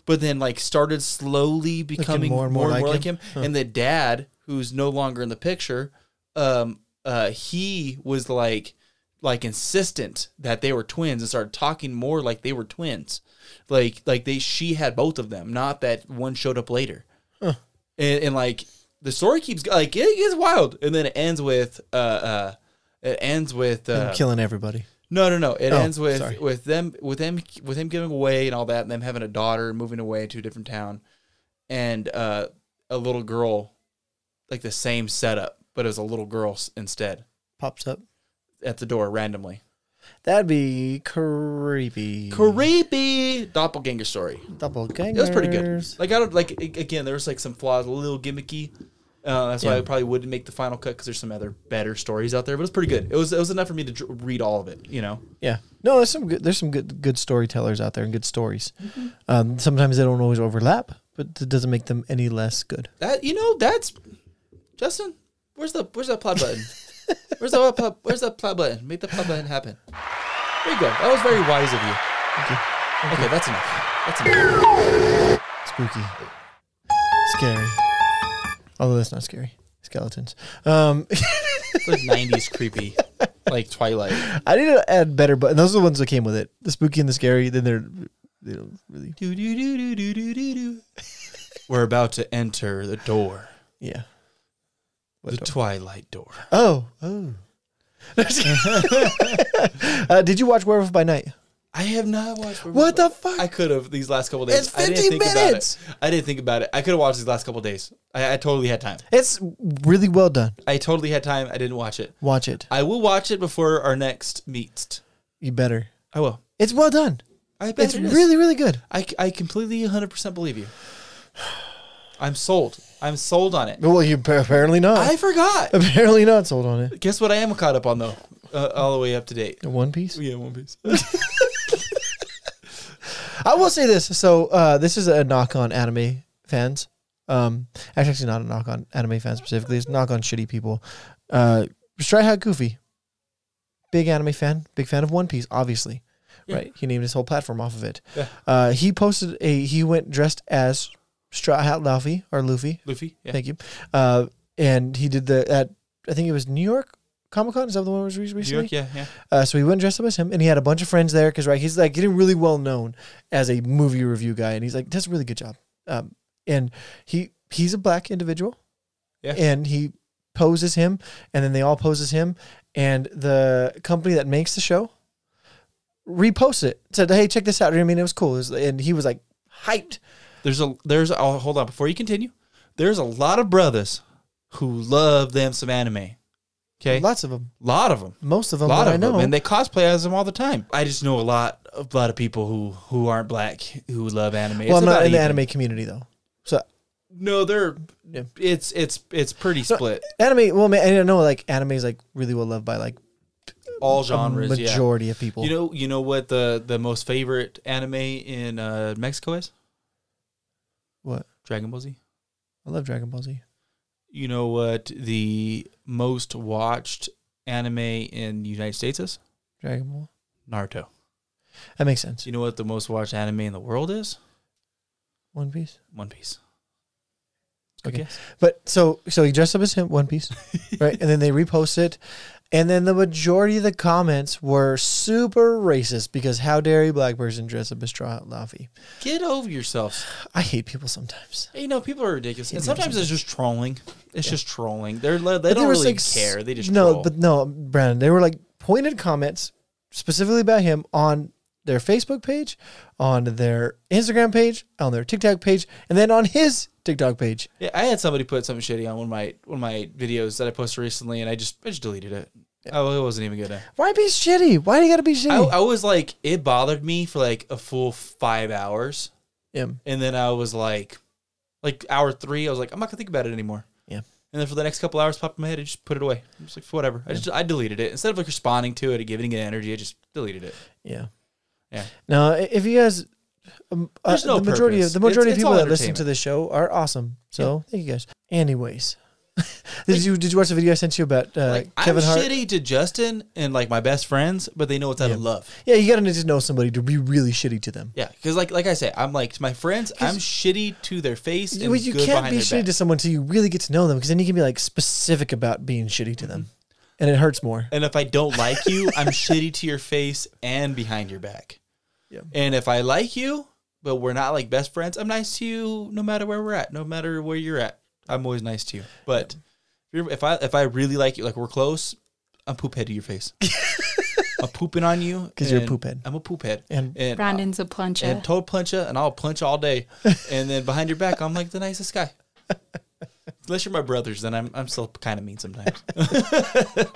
but then like started slowly becoming more and more, like, him. And the dad, who's no longer in the picture, um, uh, he was like like insistent that they were twins and started talking more like they were twins. Like like they she had both of them, not that one showed up later. And, and like the story keeps like it gets wild, and then it ends with uh uh it ends with uh, I'm killing everybody. no, no, no. It Oh, ends with sorry. with them with them with him giving away and all that, and them having a daughter and moving away to a different town, and uh, a little girl, like the same setup, but it was a little girl instead Pops up. at the door randomly. That'd be creepy. Creepy doppelganger story. Doppelgangers. It was pretty good. Like I don't like a- again. There was like some flaws, a little gimmicky. Uh, that's why. I probably wouldn't make the final cut because there's some other better stories out there. But it's pretty good. It was it was enough for me to dr- read all of it. You know. Yeah. No, there's some good. There's some good good storytellers out there and good stories. Mm-hmm. Um, sometimes they don't always overlap, but it doesn't make them any less good. That you know, that's Justin. Where's the where's that plot button? Where's that plot, where's that plot button? Make the plot button happen. There you go. That was very wise of you. Okay, that's enough. That's enough. Spooky. Scary. Although that's not scary. Skeletons. Um, Like nineties creepy, like Twilight. I need to add better, but those are the ones that came with it. The spooky and the scary. Then they're they don't really. Do do do do do do do do. We're about to enter the door, Yeah. What the door? Twilight door. Oh. Oh. uh, did you watch Werewolf by Night? I have not watched. What the fuck? I could have these last couple days. It's I didn't 15 think minutes. About it. I didn't think about it. I could have watched these last couple days. I, I totally had time. It's really well done. I totally had time. I didn't watch it. Watch it. I will watch it before our next meets. You better. I will. It's well done. I bet It's it really, really good. I, I completely 100% believe you. I'm sold. I'm sold on it. Well, you apparently not. I forgot. apparently not sold on it. Guess what I am caught up on, though? Uh, all the way up to date. One Piece. Yeah, One Piece. I will say this. So uh, this is a knock on anime fans. Um, actually, not a knock on anime fans specifically. It's a knock on shitty people. Uh, Straw Hat Goofy, big anime fan, big fan of One Piece, obviously. Yeah. Right. He named his whole platform off of it. Yeah. Uh, he posted a. He went dressed as Straw Hat Luffy or Luffy. Luffy? Yeah. Thank you. Uh, and he did the at I think it was New York Comic Con. Is that the one that was re- New recently? York, yeah, yeah. Uh, so he went dressed up as him, and he had a bunch of friends there because right, he's like getting really well known as a movie review guy, and he's like does a really good job. Um, and he he's a black individual, Yeah. and he poses him, and then they all poses him, and the company that makes the show reposted it, said, "Hey, check this out." I mean, it was cool, It was- and he was like hyped. There's a there's oh, hold on before you continue. There's a lot of brothers who love them some anime. Okay, Lots of them, lot of them. most of A them. lot of I know. them, and they cosplay as them all the time. I just know a lot, a lot of people who who aren't black who love anime. well, It's I'm not in the anime community though. So No, they're Yeah. it's it's it's pretty split. anime, well, man, I know like anime is like really well loved by like All genres. Yeah. majority of people. You know, you know what the the most favorite anime in uh, Mexico is? What? Dragon Ball Z. I love Dragon Ball Z. You know what the most watched anime in the United States is? Dragon Ball. Naruto. That makes sense. You know what the most watched anime in the world is? One Piece. One Piece. Okay. But so so he dressed up as him, One Piece, right? And then they repost it, and then the majority of the comments were super racist because how dare a black person dress up as Straw Luffy? Get over yourselves. I hate people sometimes. You know, people are ridiculous, and Yeah, sometimes it's just trolling. It's just trolling. They're they But don't really like, care. They just no, troll. but no, Branden. They were like pointed comments specifically about him on their Facebook page, on their Instagram page, on their TikTok page, and then on his TikTok page. Yeah, I had somebody put something shitty on one of my one of my videos that I posted recently, and I just I just deleted it. Oh, it wasn't even good. Why be shitty? Why do you got to be shitty? I, I was like, it bothered me for like a full five hours, yeah. and then I was like, like hour three, I was like, I'm not gonna think about it anymore. Yeah. And then for the next couple hours, popped in my head, I just put it away. I'm just like, whatever. I just I deleted it instead of like responding to it and giving it energy. I just deleted it. Yeah. Yeah. Now, if you guys, um, uh, There's no the majority purpose. of the majority It's- it's of people that listen to entertainment. this show are awesome. So thank you guys. Anyways, did you did you watch the video I sent you about uh, Like Kevin I'm Hart? shitty to Justin and like my best friends, but they know it's out of love. Yeah, you gotta need to know somebody to be really shitty to them. Yeah, because like like I say, I'm like to my friends, I'm shitty to their face and You, you good can't behind be their shitty back. to someone until you really get to know them, because then you can be like specific about being shitty to them, Mm-hmm. And it hurts more. And if I don't like you, I'm shitty to your face and behind your back. Yeah. And if I like you, but we're not like best friends, I'm nice to you no matter where we're at, no matter where you're at. I'm always nice to you. But if, if I if I really like you, like we're close, I'm poop head to your face. I'm pooping on you because you're a and poop head. I'm a poop head. And And Branden's a pluncher. and toe puncher, and I'll punch all day. and then behind your back, I'm like the nicest guy. Unless you're my brothers, then I'm I'm still kind of mean sometimes.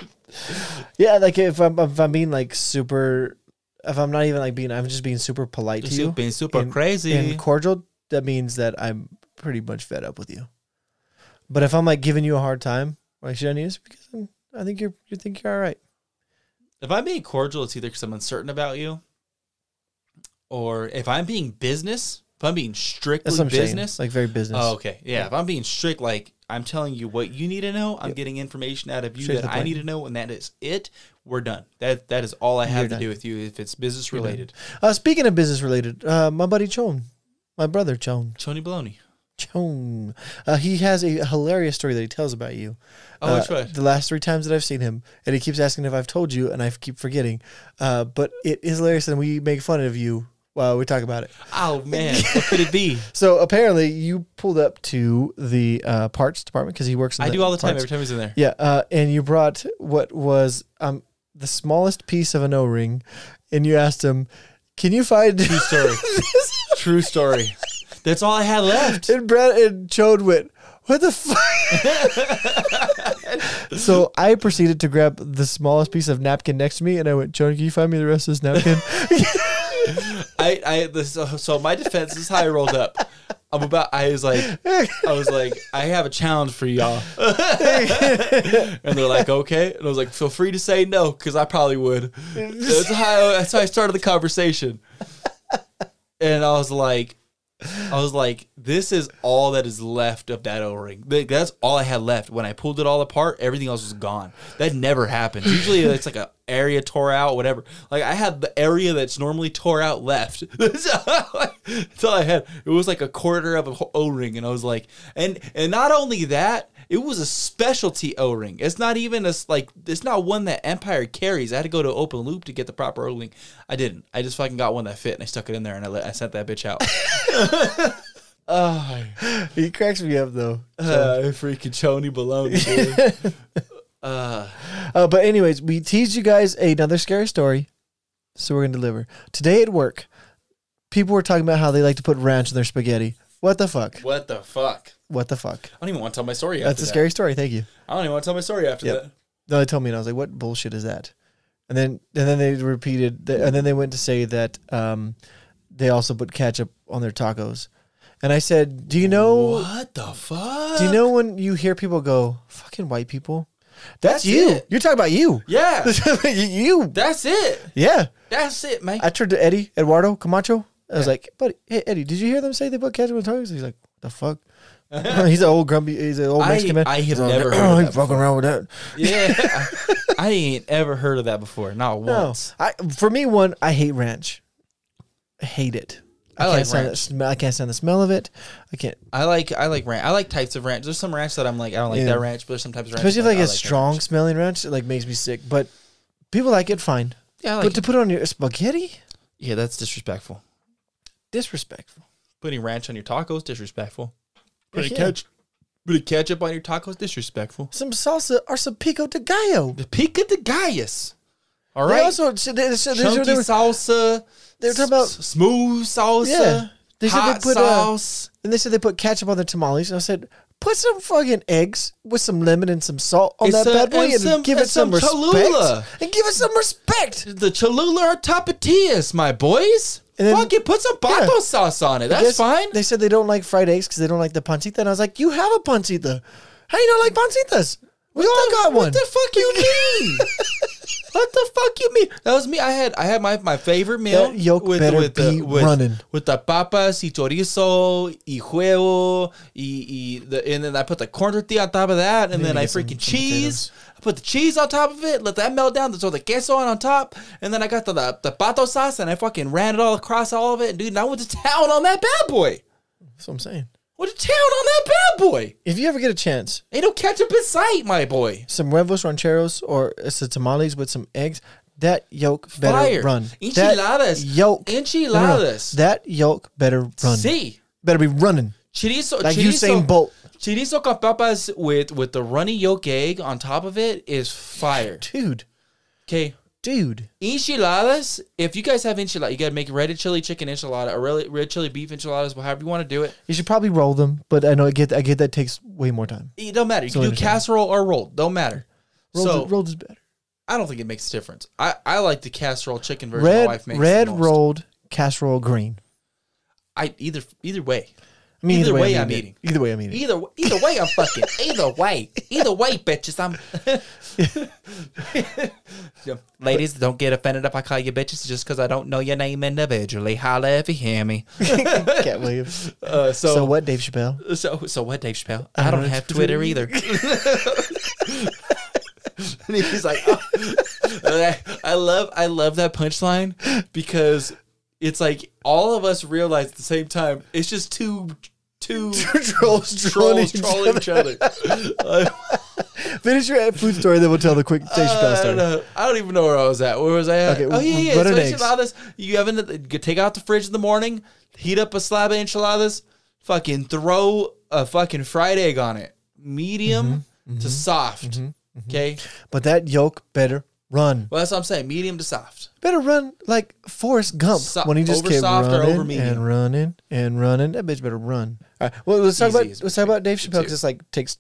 yeah, like if I'm if I'm being like super, if I'm not even like being, I'm just being super polite to you, being super and- crazy. and cordial, that means that I'm pretty much fed up with you. But if I'm like giving you a hard time, like should I need this because I'm, I think you're you think you're all right. if I'm being cordial, it's either because I'm uncertain about you, or if I'm being business. If I'm being strictly That's what I'm business. saying. Like very business. oh, okay. Yeah, If I'm being strict, like I'm telling you what you need to know, I'm getting information out of you Straight that I need to know, and that is it. We're done. That that is all I have You're to done. do with you. If it's business You're related, Uh, speaking of business related, uh, my buddy Chon, my brother Chon, Tony Baloney. Chon, uh, he has a hilarious story that he tells about you. Oh, uh, which one? The last three times that I've seen him, and he keeps asking if I've told you, and I keep forgetting. Uh, but it is hilarious, and we make fun of you while we talk about it. Oh man, what could it be? So apparently, you pulled up to the uh, parts department because he works. In I do all the time. Every time he's in there. Yeah, uh, and you brought what was um the smallest piece of an O ring, and you asked him, "Can you find?" True story. True story. That's all I had left. and Brad and Chode went, "What the fuck?" so I proceeded to grab the smallest piece of napkin next to me, and I went, "Chode, can you find me the rest of this napkin?" I, I, this, so, my defense is how I rolled up. I'm about. I was like, I was like, I have a challenge for y'all, and they're like, okay, and I was like, feel free to say no, because I probably would. That's how. That's how I started the conversation, and I was like. I was like, this is all that is left of that O ring. That's all I had left. When I pulled it all apart, everything else was gone. That never happens. Usually it's like a area tore out, whatever. Like I had the area that's normally tore out left. That's all I, that's all I had. It was like a quarter of an O ring, and I was like, and and not only that, It was a specialty O ring. It's not even a like. It's not one that Empire carries. I had to go to open loop to get the proper O ring. I didn't. I just fucking got one that fit and I stuck it in there and I let I sent that bitch out. oh, He cracks me up though. uh, freaking chony baloney. Uh, Uh, but anyways, we teased you guys another scary story, so we're gonna deliver today at work. People were talking about how they like to put ranch in their spaghetti. What the fuck? what the fuck? What the fuck? I don't even want to tell my story. After That's a that. scary story. Thank you. I don't even want to tell my story after Yep. that. No, they told me, and I was like, "What bullshit is that?" And then, and then they repeated, and then they went to say that um, they also put ketchup on their tacos. And I said, "Do you know? What the fuck? Do you know when you hear people go, "Fucking white people"? That's, That's you. it. You're talking about you. Yeah, you. that's it. Yeah. That's it, man. I turned to Eddie Eduardo Camacho. I was Yeah. like, "Buddy, hey Eddie, did you hear them say they put ketchup on tacos?" He's like, "The fuck." he's an old grumpy. He's an old I- Mexican man. I have He's never "Oh, heard of that fucking around with that. yeah, I, I ain't ever heard of that before. Not No, once. I for me one, I hate ranch. I hate it. I, I can't like ranch. The smell, I can't stand the smell of it. I can't, I like I like ranch. I like types of ranch. There's some ranch that I'm like I don't like Yeah. that ranch, but there's sometimes ranch. especially if that like a that strong ranch. smelling ranch. It like makes me sick. But people like it fine. Yeah, I but like to put on your spaghetti, yeah, that's disrespectful. Disrespectful. Putting ranch on your tacos, disrespectful. Putting yeah. ketchup, putting ketchup on your tacos, disrespectful. Some salsa or some pico de gallo. The pica de gallos. All They also said they, they, Chunky they were, salsa. they were talking about s- smooth salsa. Yeah. They said they hot put, uh, sauce. and they said they put ketchup on their tamales. And I said, put some fucking eggs with some lemon and some salt on And that some- bad boy and and, some- give and it some, some respect. Cholula. And give it some respect. the Cholula or Tapatillas, my boys. And then- Fucking put some bato Yeah. sauce on it. I That's guess fine. They said they don't like fried eggs because they don't like the pancita. And I was like, you have a pancita. How you don't like pancitas? We all got one. What the fuck you mean? what the fuck you mean? That was me. I had I had my, my favorite meal That yolk with better with the be with, running. with the papas y chorizo y huevo y, y the and then I put the corn tortilla on top of that and then I freaking some cheese. Put the cheese on top of it, let that melt down, throw the queso on on top, and then I got the, the the pato sauce and I fucking ran it all across all of it, dude. And I went to town on that bad boy. That's what I'm saying. Went to town on that bad boy. If you ever get a chance, Ain't no ketchup in sight, my boy. some huevos rancheros or uh, some tamales with some eggs, that yolk better Fire. run. Enchiladas. That yolk. Enchiladas. That yolk better run. See, Better be running. chorizo, Like chorizo, Usain Bolt. Chorizo con papas with with the runny yolk egg on top of it is fire. Dude. Okay, Dude. enchiladas. If you guys have enchilada, you gotta make red chili chicken enchilada or red, red chili beef enchiladas, however you want to do it. You should probably roll them, but I know I get I get that takes way more time. It don't matter. You So can do understand. casserole or rolled. Don't matter. Rolled, so is, rolled is better. I don't think it makes a difference. I, I like the casserole chicken version. my Red wife makes red the most. rolled casserole green. I either either way. I mean, Either either, way, I'm it. eating. Either way, I'm eating. Either either way, I'm fucking. Either way, either way, bitches. I'm. Ladies, don't get offended if I call you bitches just because I don't know your name individually. Holla if you hear me. Katt Williams. Uh, so, So, what, Dave Chappelle? So so what, Dave Chappelle? I don't don't have Twitter Twitter either. and he's like, oh. I, I love I love that punchline because it's like all of us realize at the same time it's just two two Trolls trolls trolling each other. Uh, Finish your food story, then we'll tell the quick Dave Chappelle I don't know. I don't even know where I was at. Where was I at? Okay, oh yeah, yeah. So enchiladas. You have in the, you take out the fridge in the morning, heat up a slab of enchiladas, fucking throw a fucking fried egg on it, medium Mm-hmm, to soft. Okay, But that yolk better run. well that's what I'm saying, medium to soft. Better run like Forrest Gump So- when he just over kept running and running and running. That bitch better run. All right. Well, let's talk Easy about is let's talk about Dave. Chappelle because it's like takes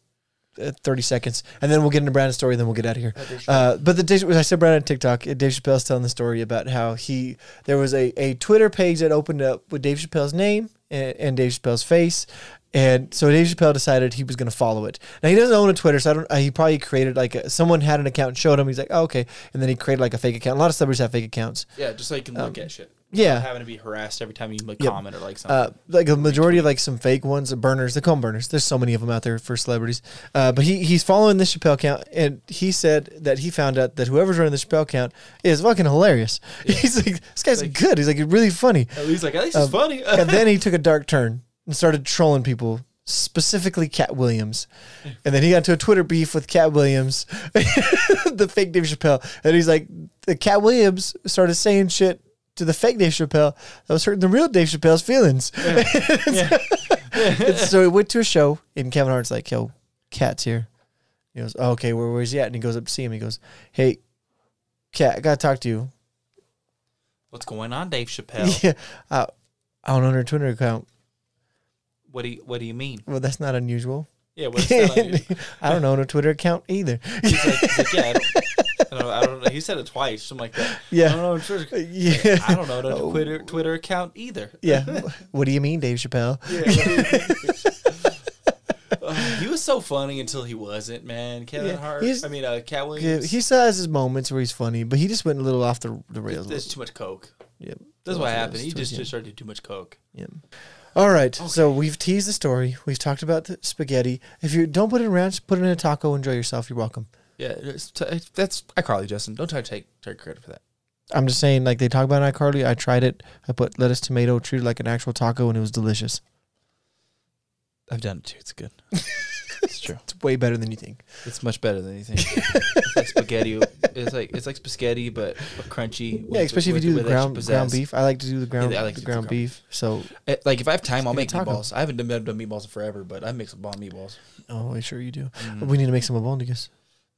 uh, thirty seconds, and then we'll get into Branden's story. And then we'll get out of here. Uh, but the Dave, I said Branden on TikTok. uh, Dave Chappelle's telling the story about how he there was a, a Twitter page that opened up with Dave Chappelle's name and, and Dave Chappelle's face. And so Dave Chappelle decided he was going to follow it. Now he doesn't own a Twitter, so I don't. Uh, he probably created like a, someone had an account and showed him. He's like, oh, okay, and then he created like a fake account. A lot of celebrities have fake accounts. Yeah, just so you can look at shit. Yeah. Having to be harassed every time you like Yep. comment or like something. Uh, like a majority of like some fake ones, uh, burners. They call them burners. There's so many of them out there for celebrities. Uh, but he he's following this Chappelle account, and he said that he found out that whoever's running the Chappelle account is fucking hilarious. He's like, this guy's Like- good. He's like really funny. At least like at least it's funny. and then he took a dark turn and started trolling people specifically Katt Williams. And then he got into a Twitter beef with Katt Williams, the fake Dave Chappelle. And he's like, the Katt Williams started saying shit to the fake Dave Chappelle that was hurting the real Dave Chappelle's feelings. And so he went to a show, and Kevin Hart's like, yo, Katt's here. He goes, oh, okay, where, where's he at? And he goes up to see him. He goes, hey, Katt, I got to talk to you. What's going on, Dave Chappelle? Yeah, uh, I don't own her Twitter account. What do you What do you mean? Well, that's not unusual. Yeah, what's that? on your- I don't own a Twitter account either. He's like, he's like, yeah, I don't, I don't, I know. He said it twice, something like that. I Yeah. don't know. Twitter, Yeah. I don't know the Oh. Twitter Twitter account either. Yeah. what do you mean, Dave Chappelle? Uh, he was so funny until he wasn't, man. Kevin Yeah, Hart. I mean, uh, Katt Yeah, Williams. he still has his moments where he's funny, but he just went a little off the, the rails. There's too much coke. Yep. That's what happened. He just, just started too much coke. Yep. All right. So we've teased the story. We've talked about the spaghetti. If you don't put it in ranch, put it in a taco. Enjoy yourself. You're welcome. Yeah, it's t- that's iCarly, Justin. Don't try to take take credit for that. I'm just saying, like they talk about iCarly. I tried it. I put lettuce, tomato, treated like an actual taco, and it was delicious. I've done it too. It's good. it's true. It's way better than you think. It's much better than anything. it's like spaghetti. It's like it's like spaghetti, but, crunchy. Yeah, especially if you do the ground ground beef. I like to do the ground I like the ground ground beef. So, Eh, Like if I have time, I'll make taco. meatballs. I haven't done, done meatballs in forever, but I make some bomb meatballs. oh, I sure you do. Mm. We need to make some albondigas.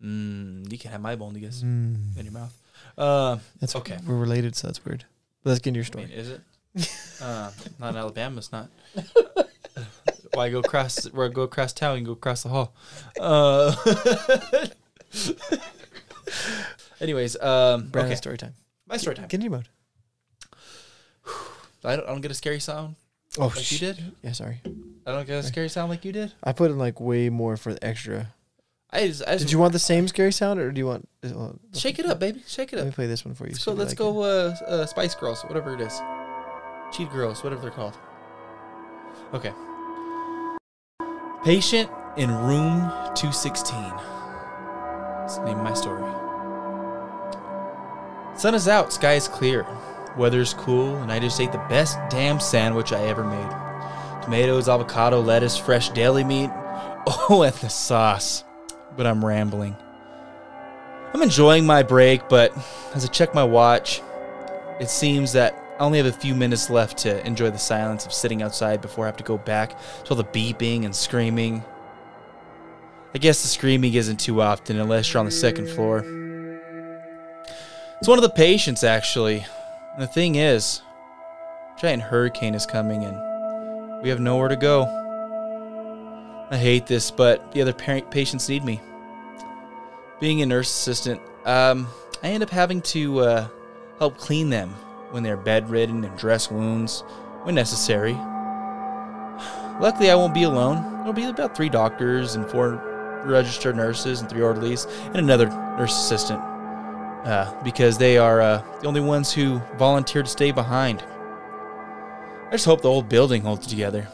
Mm, you can have my bone, bondigas Mm. in your mouth. Uh, That's Okay. We're related, so that's weird. But let's get into your I story. mean, is it? uh, not in Alabama. It's not. Why go across? Where go across town and go across the hall? Uh, anyways, um, Branden, okay. story time. My story time. Get mode. I don't, I don't get a scary sound Oh, like you did. Yeah, sorry. I don't get a scary sound like you did. I put in like way more for the extra. I just, I just Did you want the same scary sound, or do you want? uh, shake it up, baby. Shake it up. Let me play this one for you. Let's go. Let's like go. Uh, uh, Spice Girls, whatever it is. Cheat Girls, whatever they're called. Okay. Patient in room 216. That's the name my story. Sun is out, sky is clear. Weather's cool, and I just ate the best damn sandwich I ever made. Tomatoes, avocado, lettuce, fresh deli meat. Oh, and the sauce. But I'm rambling. I'm enjoying my break, but as I check my watch, it seems that I only have a few minutes left to enjoy the silence of sitting outside before I have to go back to all the beeping and screaming. I guess the screaming isn't too often unless you're on the second floor. It's one of the patients, actually. And the thing is, giant hurricane is coming and we have nowhere to go. I hate this, but the other pa- patients need me being a nurse assistant, um, I end up having to uh, help clean them when they're bedridden and dress wounds when necessary. Luckily, I won't be alone. There'll be about three doctors and four registered nurses and three orderlies and another nurse assistant uh, because they are uh, the only ones who volunteered to stay behind. I just hope the old building holds together.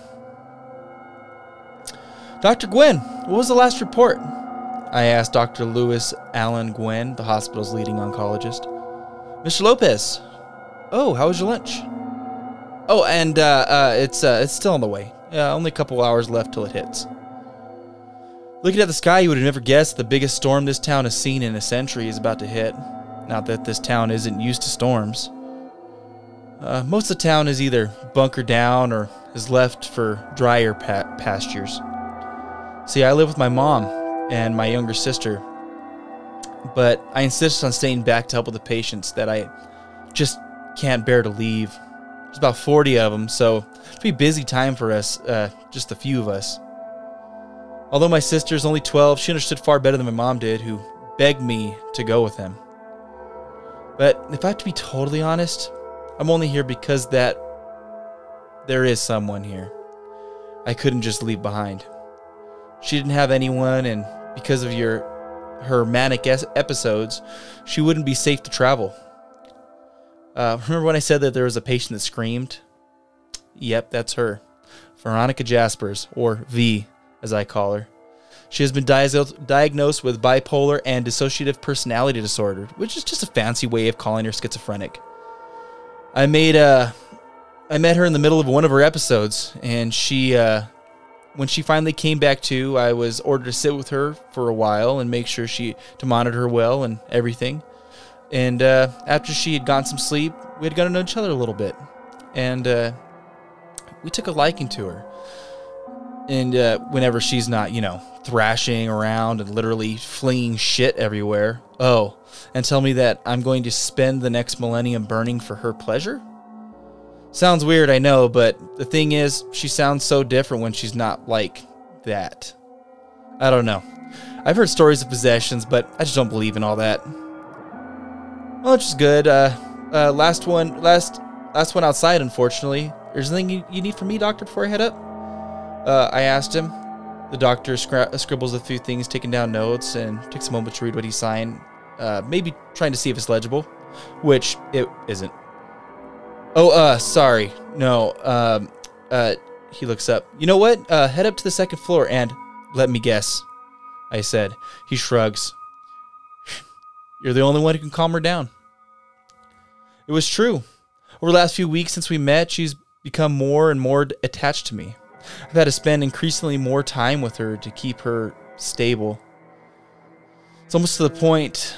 Dr. Gwen, what was the last report? I asked Dr. Lewis Allen Gwynn, the hospital's leading oncologist. Mr. Lopez, oh, how was your lunch? Oh, and uh, uh, it's uh, it's still on the way. Only a couple hours left till it hits. Looking at the sky, you would have never guessed the biggest storm this town has seen in a century is about to hit. Not that this town isn't used to storms. Uh, most of the town is either bunkered down or is left for drier pa- pastures. See, I live with my mom and my younger sister, but I insist on staying back to help with the patients that I just can't bear to leave. There's about 40 of them, so it'll be a busy time for us, uh, just a few of us. Although my sister's only 12, she understood far better than my mom did, who begged me to go with them. But if I have to be totally honest, I'm only here because that there is someone here. I couldn't just leave behind. She didn't have anyone, and because of your her manic es- episodes, she wouldn't be safe to travel. Uh, remember when I said that there was a patient that screamed? Yep, that's her. Veronica Jaspers, or V, as I call her. She has been dia- diagnosed with bipolar and dissociative personality disorder, which is just a fancy way of calling her schizophrenic. I made uh, I met her in the middle of one of her episodes, and she uh, when she finally came back to, I was ordered to sit with her for a while and make sure she to monitor her well and everything. And uh, after she had gotten some sleep, we had gotten to know each other a little bit, and uh, we took a liking to her. And uh, whenever she's not, you know, thrashing around and literally flinging shit everywhere, oh, and tell me that I'm going to spend the next millennium burning for her pleasure? Sounds weird, I know, but the thing is, she sounds so different when she's not like that. I don't know. I've heard stories of possessions, but I just don't believe in all that. Well, which is good. Uh, uh, last one, last, last one outside. Unfortunately, there's anything you, you need from me, doctor, before I head up. Uh, I asked him. The doctor scra- scribbles a few things, taking down notes, and takes a moment to read what he signed. Uh, maybe trying to see if it's legible, which it isn't. Oh, uh, sorry. No, um, uh, he looks up. You know what? Uh, head up to the second floor and let me guess. I said. He shrugs. You're the only one who can calm her down. It was true. Over the last few weeks since we met, she's become more and more attached to me. I've had to spend increasingly more time with her to keep her stable. It's almost to the point.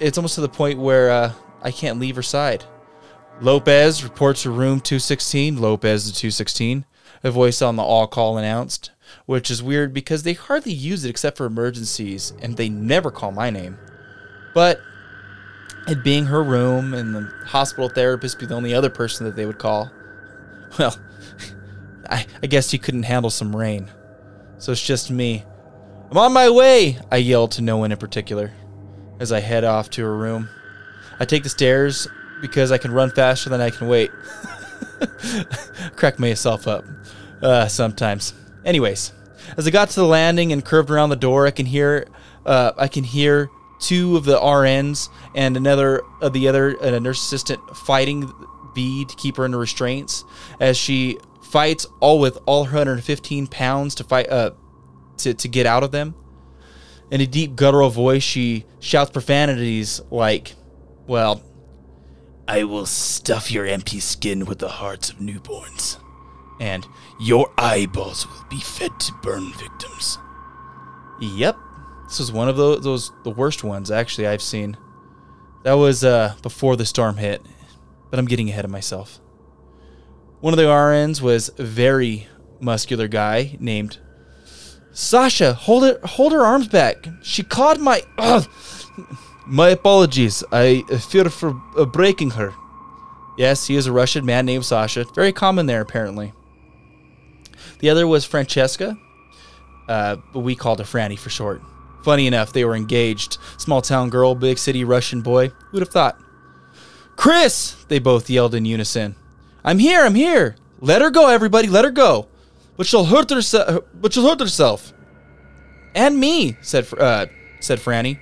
It's almost to the point where uh, I can't leave her side. Lopez reports to room 216. Lopez to 216. A voice on the all call announced, which is weird because they hardly use it except for emergencies, and they never call my name. But it being her room and the hospital therapist be the only other person that they would call, well, I, I guess you couldn't handle some rain. So it's just me. I'm on my way, I yell to no one in particular as I head off to her room. I take the stairs because I can run faster than I can wait. Crack myself up uh, sometimes. Anyways, as I got to the landing and curved around the door, I can hear uh, I can hear two of the RNs and another of the other uh, nurse assistant fighting V to keep her under restraints as she fights all with all her 115 pounds to fight uh to, to get out of them. In a deep guttural voice, she shouts profanities like, well, I will stuff your empty skin with the hearts of newborns, and your eyeballs will be fed to burn victims. Yep, this was one of those, those the worst ones actually I've seen. That was uh, before the storm hit, but I'm getting ahead of myself. One of the RNs was a very muscular guy named Sasha. Hold it, hold her arms back. She caught my. Ugh. My apologies. I fear for uh, breaking her. Yes, he is a Russian man named Sasha. Very common there, apparently. The other was Francesca, uh, but we called her Franny for short. Funny enough, they were engaged. Small town girl, big city Russian boy. Who'd have thought? Chris! They both yelled in unison. I'm here, I'm here. Let her go, everybody, let her go. But she'll hurt herself. But she'll hurt herself. And me, said uh, said Franny.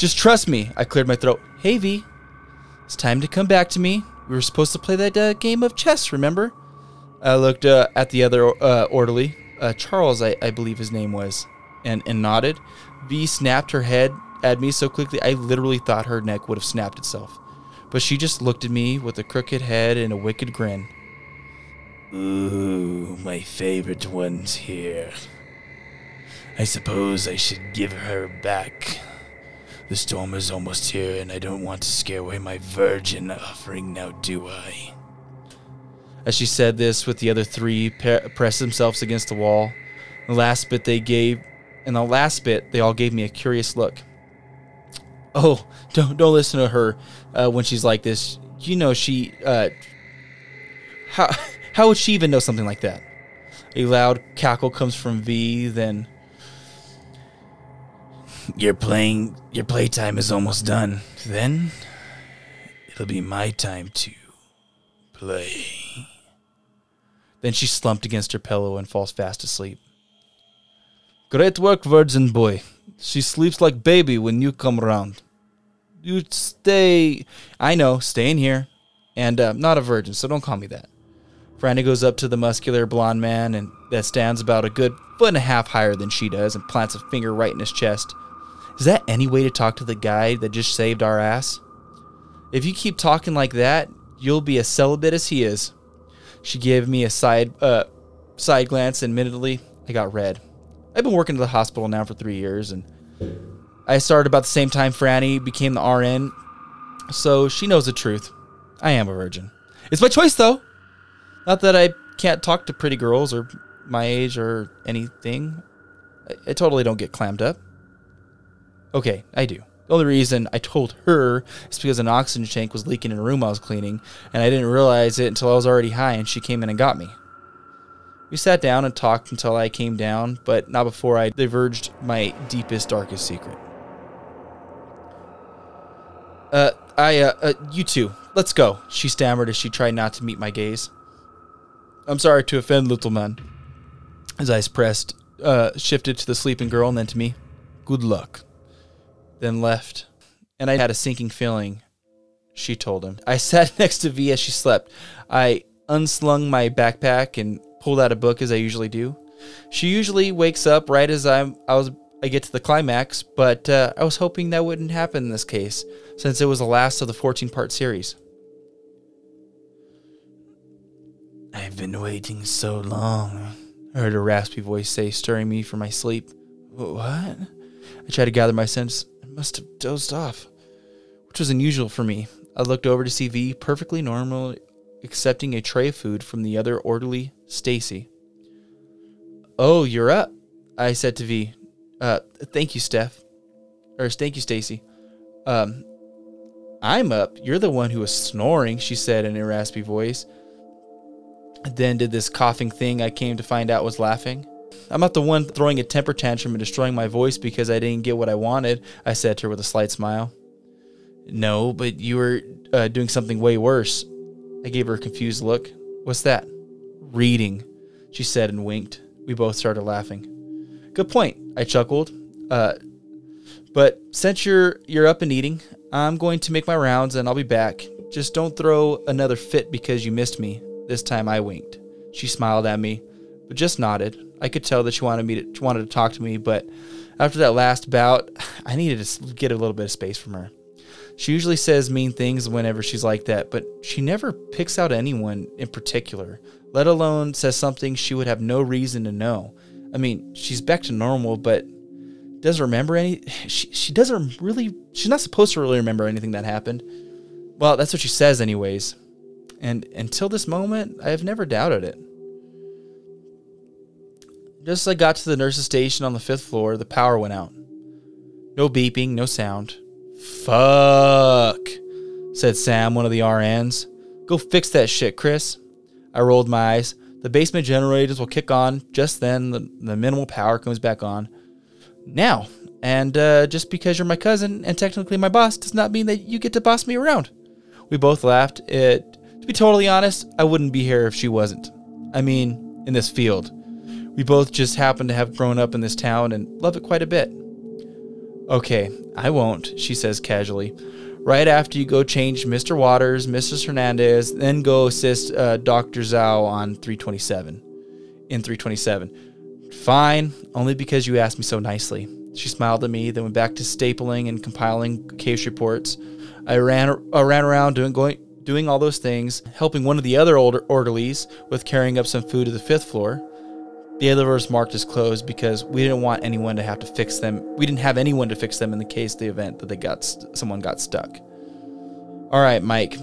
Just trust me. I cleared my throat. Hey, V. It's time to come back to me. We were supposed to play that uh, game of chess, remember? I looked uh, at the other uh, orderly, uh, Charles, I, I believe his name was, and, and nodded. V snapped her head at me so quickly, I literally thought her neck would have snapped itself. But she just looked at me with a crooked head and a wicked grin. Ooh, my favorite one's here. I suppose I should give her back. The storm is almost here, and I don't want to scare away my virgin offering now, do I? As she said this, with the other three pa- pressed themselves against the wall. The last bit they gave, and the last bit they all gave me a curious look. Oh, don't don't listen to her uh, when she's like this. You know she. Uh, how how would she even know something like that? A loud cackle comes from V. Then your playing your playtime is almost done. Then it'll be my time to play. Then she slumped against her pillow and falls fast asleep. Great work, virgin boy. She sleeps like baby when you come around. You stay. I know, stay in here. And uh, not a virgin, so don't call me that. Franny goes up to the muscular blonde man and that stands about a good foot and a half higher than she does and plants a finger right in his chest. Is that any way to talk to the guy that just saved our ass? If you keep talking like that, you'll be as celibate as he is. She gave me a side uh, side glance, and admittedly, I got red. I've been working at the hospital now for three years, and I started about the same time Franny became the RN, so she knows the truth. I am a virgin. It's my choice, though. Not that I can't talk to pretty girls or my age or anything. I, I totally don't get clammed up. Okay, I do. The only reason I told her is because an oxygen tank was leaking in a room I was cleaning, and I didn't realize it until I was already high and she came in and got me. We sat down and talked until I came down, but not before I diverged my deepest, darkest secret. Uh, I, uh, uh, you two, let's go, she stammered as she tried not to meet my gaze. I'm sorry to offend, little man. His eyes pressed, uh, shifted to the sleeping girl and then to me. Good luck. Then left. And I had a sinking feeling, she told him. I sat next to V as she slept. I unslung my backpack and pulled out a book as I usually do. She usually wakes up right as I'm I was I get to the climax, but uh, I was hoping that wouldn't happen in this case, since it was the last of the 14 part series. I've been waiting so long, I heard a raspy voice say, stirring me from my sleep. What? I tried to gather my sense. Must have dozed off, which was unusual for me. I looked over to see V perfectly normal, accepting a tray of food from the other orderly, Stacy. Oh, you're up, I said to V. Uh, thank you, Steph. Or thank you, Stacy. Um, I'm up. You're the one who was snoring, she said in a raspy voice. Then did this coughing thing I came to find out was laughing. I'm not the one throwing a temper tantrum and destroying my voice because I didn't get what I wanted, I said to her with a slight smile. No, but you were uh, doing something way worse. I gave her a confused look. What's that? Reading, she said and winked. We both started laughing. Good point, I chuckled. Uh, but since you're you're up and eating, I'm going to make my rounds and I'll be back. Just don't throw another fit because you missed me. This time I winked. She smiled at me, but just nodded. I could tell that she wanted me to she wanted to talk to me, but after that last bout, I needed to get a little bit of space from her. She usually says mean things whenever she's like that, but she never picks out anyone in particular, let alone says something she would have no reason to know. I mean, she's back to normal, but doesn't remember any. She, she doesn't really. She's not supposed to really remember anything that happened. Well, that's what she says, anyways. And until this moment, I have never doubted it. Just as I got to the nurse's station on the fifth floor, the power went out. No beeping, no sound. Fuck, said Sam, one of the RNs. Go fix that shit, Chris. I rolled my eyes. The basement generators will kick on. Just then, the, the minimal power comes back on. Now, and uh, just because you're my cousin and technically my boss does not mean that you get to boss me around. We both laughed. It, to be totally honest, I wouldn't be here if she wasn't. I mean, in this field. We both just happen to have grown up in this town and love it quite a bit. Okay, I won't, she says casually. Right after you go change Mr. Waters, Mrs. Hernandez, then go assist uh, Dr. Zhao on 327. In 327. Fine, only because you asked me so nicely. She smiled at me, then went back to stapling and compiling case reports. I ran, uh, ran around doing going, doing all those things, helping one of the other older orderlies with carrying up some food to the fifth floor. The elevators marked as closed because we didn't want anyone to have to fix them. We didn't have anyone to fix them in the case the event that they got st- someone got stuck. All right, Mike.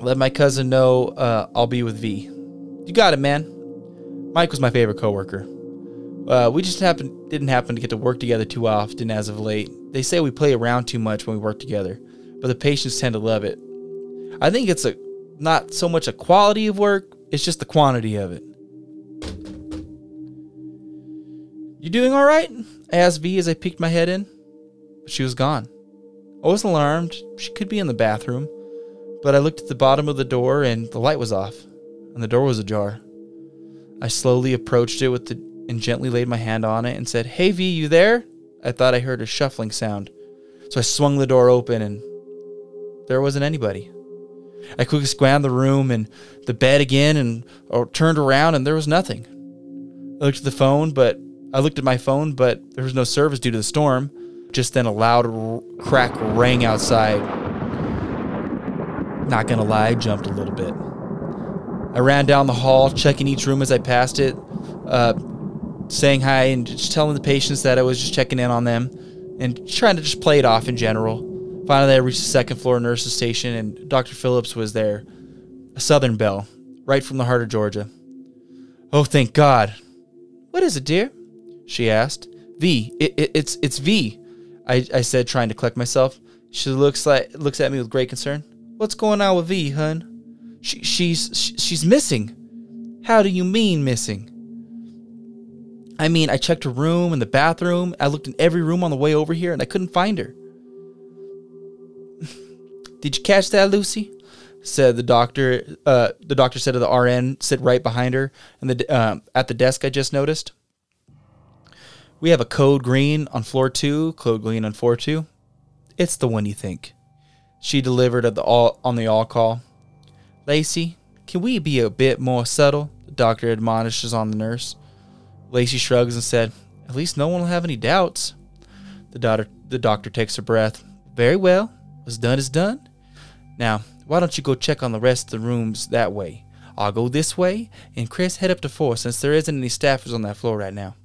Let my cousin know uh, I'll be with V. You got it, man. Mike was my favorite coworker. Uh, we just happen didn't happen to get to work together too often as of late. They say we play around too much when we work together, but the patients tend to love it. I think it's a not so much a quality of work; it's just the quantity of it. You doing all right? I asked V as I peeked my head in. But she was gone. I wasn't alarmed. She could be in the bathroom. But I looked at the bottom of the door and the light was off, and the door was ajar. I slowly approached it with the and gently laid my hand on it and said, Hey V, you there? I thought I heard a shuffling sound. So I swung the door open and there wasn't anybody. I quickly scanned the room and the bed again and turned around and there was nothing. I looked at the phone, but I looked at my phone, but there was no service due to the storm. Just then, a loud r- crack rang outside. Not gonna lie, I jumped a little bit. I ran down the hall, checking each room as I passed it, uh, saying hi and just telling the patients that I was just checking in on them and trying to just play it off in general. Finally, I reached the second floor nurse's station, and Dr. Phillips was there, a Southern Belle, right from the heart of Georgia. Oh, thank God. What is it, dear? She asked. V. It, it, it's it's V. I, I said, trying to collect myself. She looks like looks at me with great concern. What's going on with V, hun? She, she's she's missing. How do you mean missing? I mean, I checked her room and the bathroom. I looked in every room on the way over here, and I couldn't find her. Did you catch that, Lucy? Said the doctor. Uh, the doctor said to the RN, sit right behind her, and the uh, at the desk I just noticed. We have a code green on floor two, code green on floor two. It's the one you think. She delivered at the all on the all call. Lacey, can we be a bit more subtle? The doctor admonishes on the nurse. Lacey shrugs and said, At least no one will have any doubts. The daughter the doctor takes a breath. Very well. What's done is done. Now, why don't you go check on the rest of the rooms that way? I'll go this way, and Chris head up to four since there isn't any staffers on that floor right now.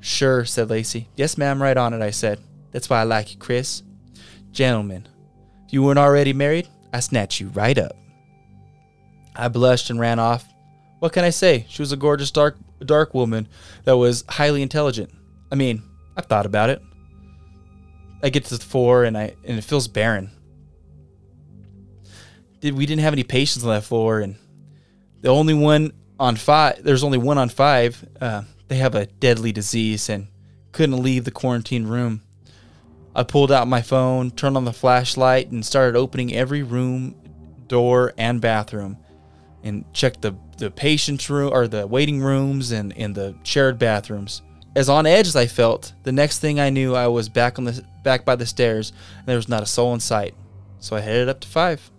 Sure, said Lacey. Yes, ma'am, right on it, I said. That's why I like you, Chris. Gentlemen, if you weren't already married, I snatch you right up. I blushed and ran off. What can I say? She was a gorgeous dark dark woman that was highly intelligent. I mean, I've thought about it. I get to the four and I and it feels barren. Did we didn't have any patients on that floor and the only one on five there's only one on five. Uh, they have a deadly disease and couldn't leave the quarantine room. I pulled out my phone, turned on the flashlight, and started opening every room, door, and bathroom, and checked the the patient's room or the waiting rooms and, and the shared bathrooms. As on edge as I felt, the next thing I knew, I was back on the back by the stairs, and there was not a soul in sight. So I headed up to five.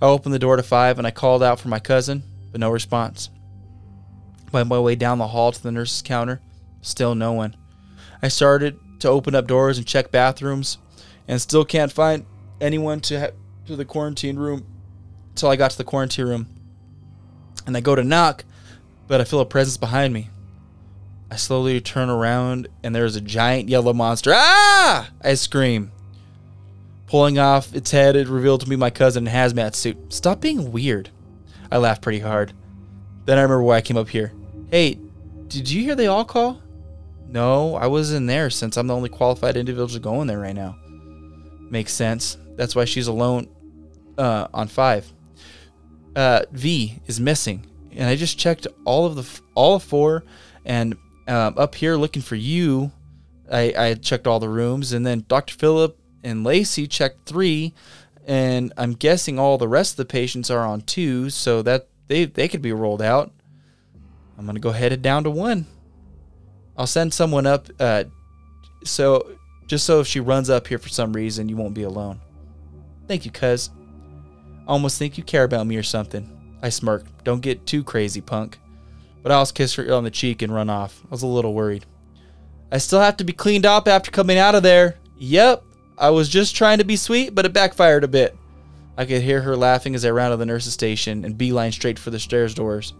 I opened the door to five, and I called out for my cousin, but no response. Went my way down the hall to the nurse's counter, still no one. I started to open up doors and check bathrooms, and still can't find anyone to ha- to the quarantine room. Until I got to the quarantine room, and I go to knock, but I feel a presence behind me. I slowly turn around, and there's a giant yellow monster. Ah! I scream. Pulling off its head, it revealed to me my cousin in hazmat suit. Stop being weird. I laughed pretty hard. Then I remember why I came up here. Hey, did you hear they all call? No, I wasn't there since I'm the only qualified individual going there right now. Makes sense. That's why she's alone uh, on five. Uh, v is missing, and I just checked all of the all of four, and um, up here looking for you. I, I checked all the rooms, and then Dr. Phillip and Lacey checked three, and I'm guessing all the rest of the patients are on two, so that they they could be rolled out. I'm gonna go headed down to one. I'll send someone up, uh, so just so if she runs up here for some reason, you won't be alone. Thank you, cuz. Almost think you care about me or something. I smirked. Don't get too crazy, punk. But I also kiss her on the cheek and run off. I was a little worried. I still have to be cleaned up after coming out of there. Yep, I was just trying to be sweet, but it backfired a bit. I could hear her laughing as I to the nurse's station and beeline straight for the stairs doors.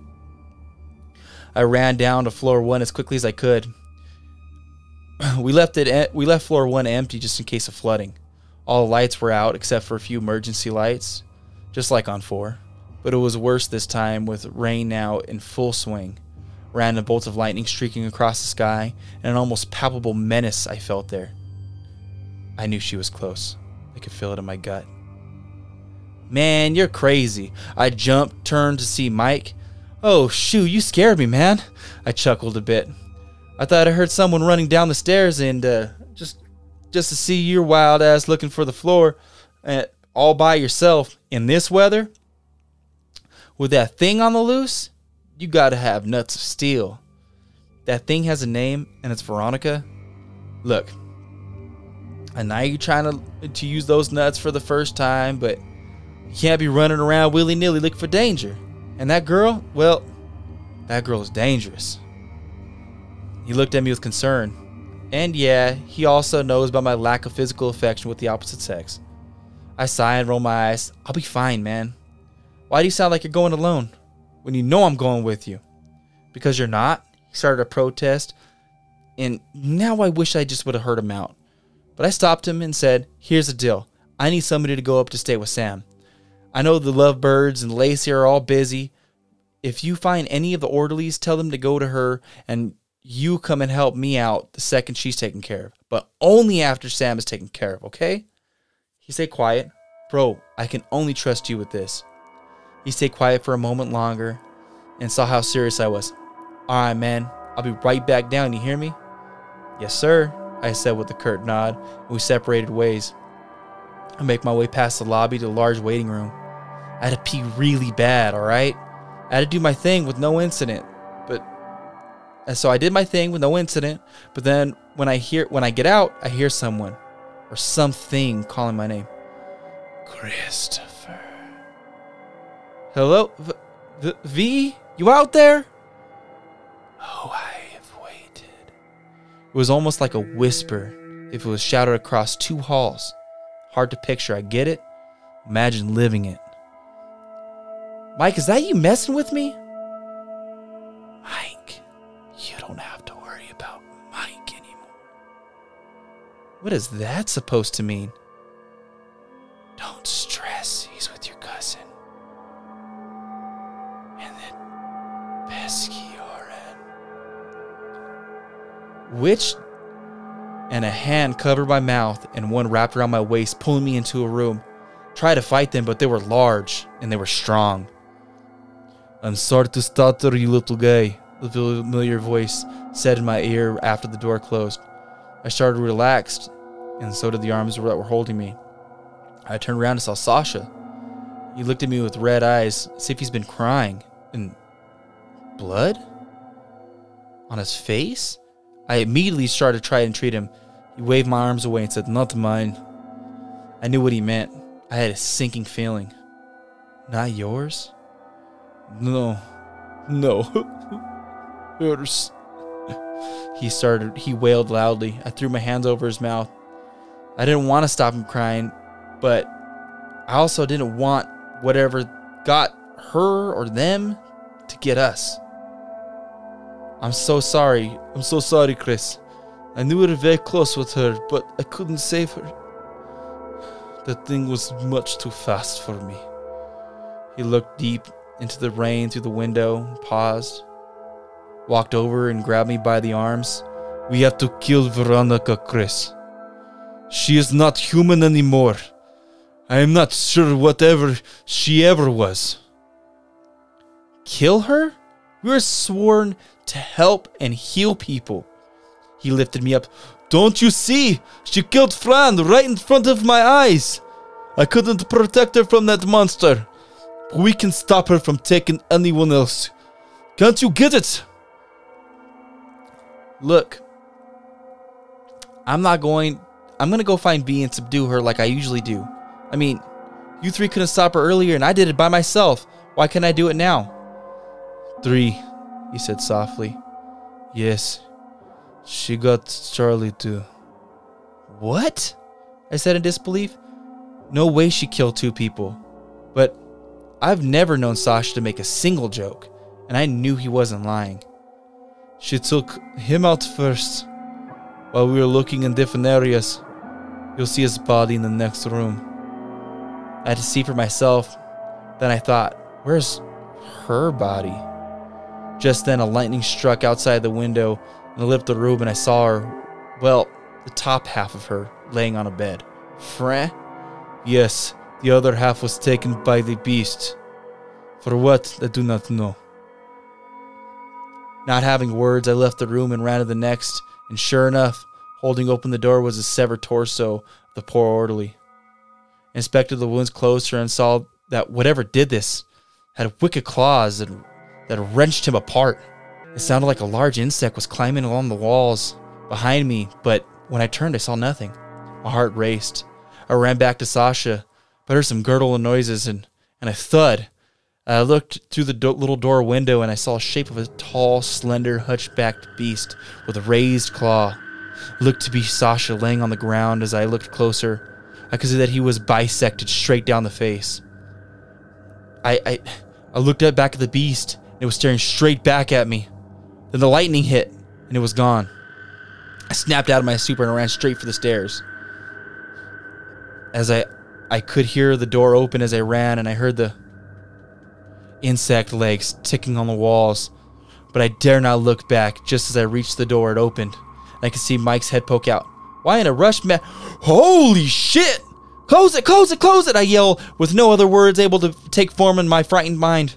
I ran down to floor one as quickly as I could. We left it. We left floor one empty just in case of flooding. All the lights were out except for a few emergency lights, just like on four. But it was worse this time with rain now in full swing. Random bolts of lightning streaking across the sky, and an almost palpable menace I felt there. I knew she was close. I could feel it in my gut. Man, you're crazy. I jumped, turned to see Mike. Oh, shoo, you scared me, man. I chuckled a bit. I thought I heard someone running down the stairs and uh, just just to see your wild ass looking for the floor uh, all by yourself in this weather with that thing on the loose, you got to have nuts of steel. That thing has a name and it's Veronica. Look, I know you're trying to to use those nuts for the first time, but you can't be running around willy nilly looking for danger. And that girl, well, that girl is dangerous. He looked at me with concern. And yeah, he also knows about my lack of physical affection with the opposite sex. I sigh and roll my eyes. I'll be fine, man. Why do you sound like you're going alone? when you know I'm going with you? Because you're not? He started a protest, and now I wish I just would have heard him out. But I stopped him and said, Here's the deal. I need somebody to go up to stay with Sam. I know the Lovebirds and Lacey are all busy. If you find any of the orderlies, tell them to go to her and you come and help me out the second she's taken care of. But only after Sam is taken care of, okay? He stayed quiet. Bro, I can only trust you with this. He stayed quiet for a moment longer and saw how serious I was. All right, man. I'll be right back down. You hear me? Yes, sir, I said with a curt nod, and we separated ways. I make my way past the lobby to the large waiting room. I had to pee really bad, all right? I had to do my thing with no incident. But and so I did my thing with no incident, but then when I hear when I get out, I hear someone or something calling my name. Christopher. Hello? V, v, v? You out there? Oh, I have waited. It was almost like a whisper if it was shouted across two halls. Hard to picture, I get it. Imagine living it. Mike, is that you messing with me? Mike, you don't have to worry about Mike anymore. What is that supposed to mean? Don't stress, he's with your cousin. And then pesky RN. Which and a hand covered my mouth and one wrapped around my waist, pulling me into a room. Tried to fight them, but they were large and they were strong. I'm sorry to stutter, you little guy, the familiar voice said in my ear after the door closed. I started relaxed, and so did the arms that were holding me. I turned around and saw Sasha. He looked at me with red eyes, as if he's been crying. And blood? On his face? I immediately started to try and treat him. He waved my arms away and said, Not mine. I knew what he meant. I had a sinking feeling. Not yours? No. No. Yours. He started, he wailed loudly. I threw my hands over his mouth. I didn't want to stop him crying, but I also didn't want whatever got her or them to get us. I'm so sorry. I'm so sorry, Chris. I knew we were very close with her, but I couldn't save her. That thing was much too fast for me. He looked deep into the rain through the window, paused, walked over and grabbed me by the arms. We have to kill Veronica, Chris. She is not human anymore. I am not sure whatever she ever was. Kill her? We were sworn to help and heal people. He lifted me up. Don't you see? She killed Fran right in front of my eyes. I couldn't protect her from that monster. But we can stop her from taking anyone else. Can't you get it? Look, I'm not going. I'm gonna go find V and subdue her like I usually do. I mean, you three couldn't stop her earlier and I did it by myself. Why can't I do it now? Three, he said softly. Yes, she got Charlie too. What? I said in disbelief. No way she killed two people. I've never known Sasha to make a single joke, and I knew he wasn't lying. She took him out first. While we were looking in different areas, you'll see his body in the next room. I had to see for myself. Then I thought, where's her body? Just then, a lightning struck outside the window and I lit the room, and I saw her, well, the top half of her, laying on a bed. Fran? Yes, the other half was taken by the beast. For what, I do not know. Not having words, I left the room and ran to the next, and sure enough, holding open the door was the severed torso of the poor orderly. I inspected the wounds closer and saw that whatever did this had wicked claws that, that wrenched him apart. It sounded like a large insect was climbing along the walls behind me, but when I turned, I saw nothing. My heart raced. I ran back to Sasha, but heard some gurgling noises and, and a thud. I looked through the do- little door window and I saw a shape of a tall, slender, hunchbacked beast with a raised claw. It looked to be Sasha laying on the ground as I looked closer. I could see that he was bisected straight down the face. I, I, I looked at back at the beast, and it was staring straight back at me. Then the lightning hit, and it was gone. I snapped out of my super and ran straight for the stairs. As I I could hear the door open as I ran, and I heard the insect legs ticking on the walls. But I dare not look back. Just as I reached the door, it opened. And I could see Mike's head poke out. Why in a rush, man? Holy shit! Close it, close it, close it! I yell, with no other words able to take form in my frightened mind.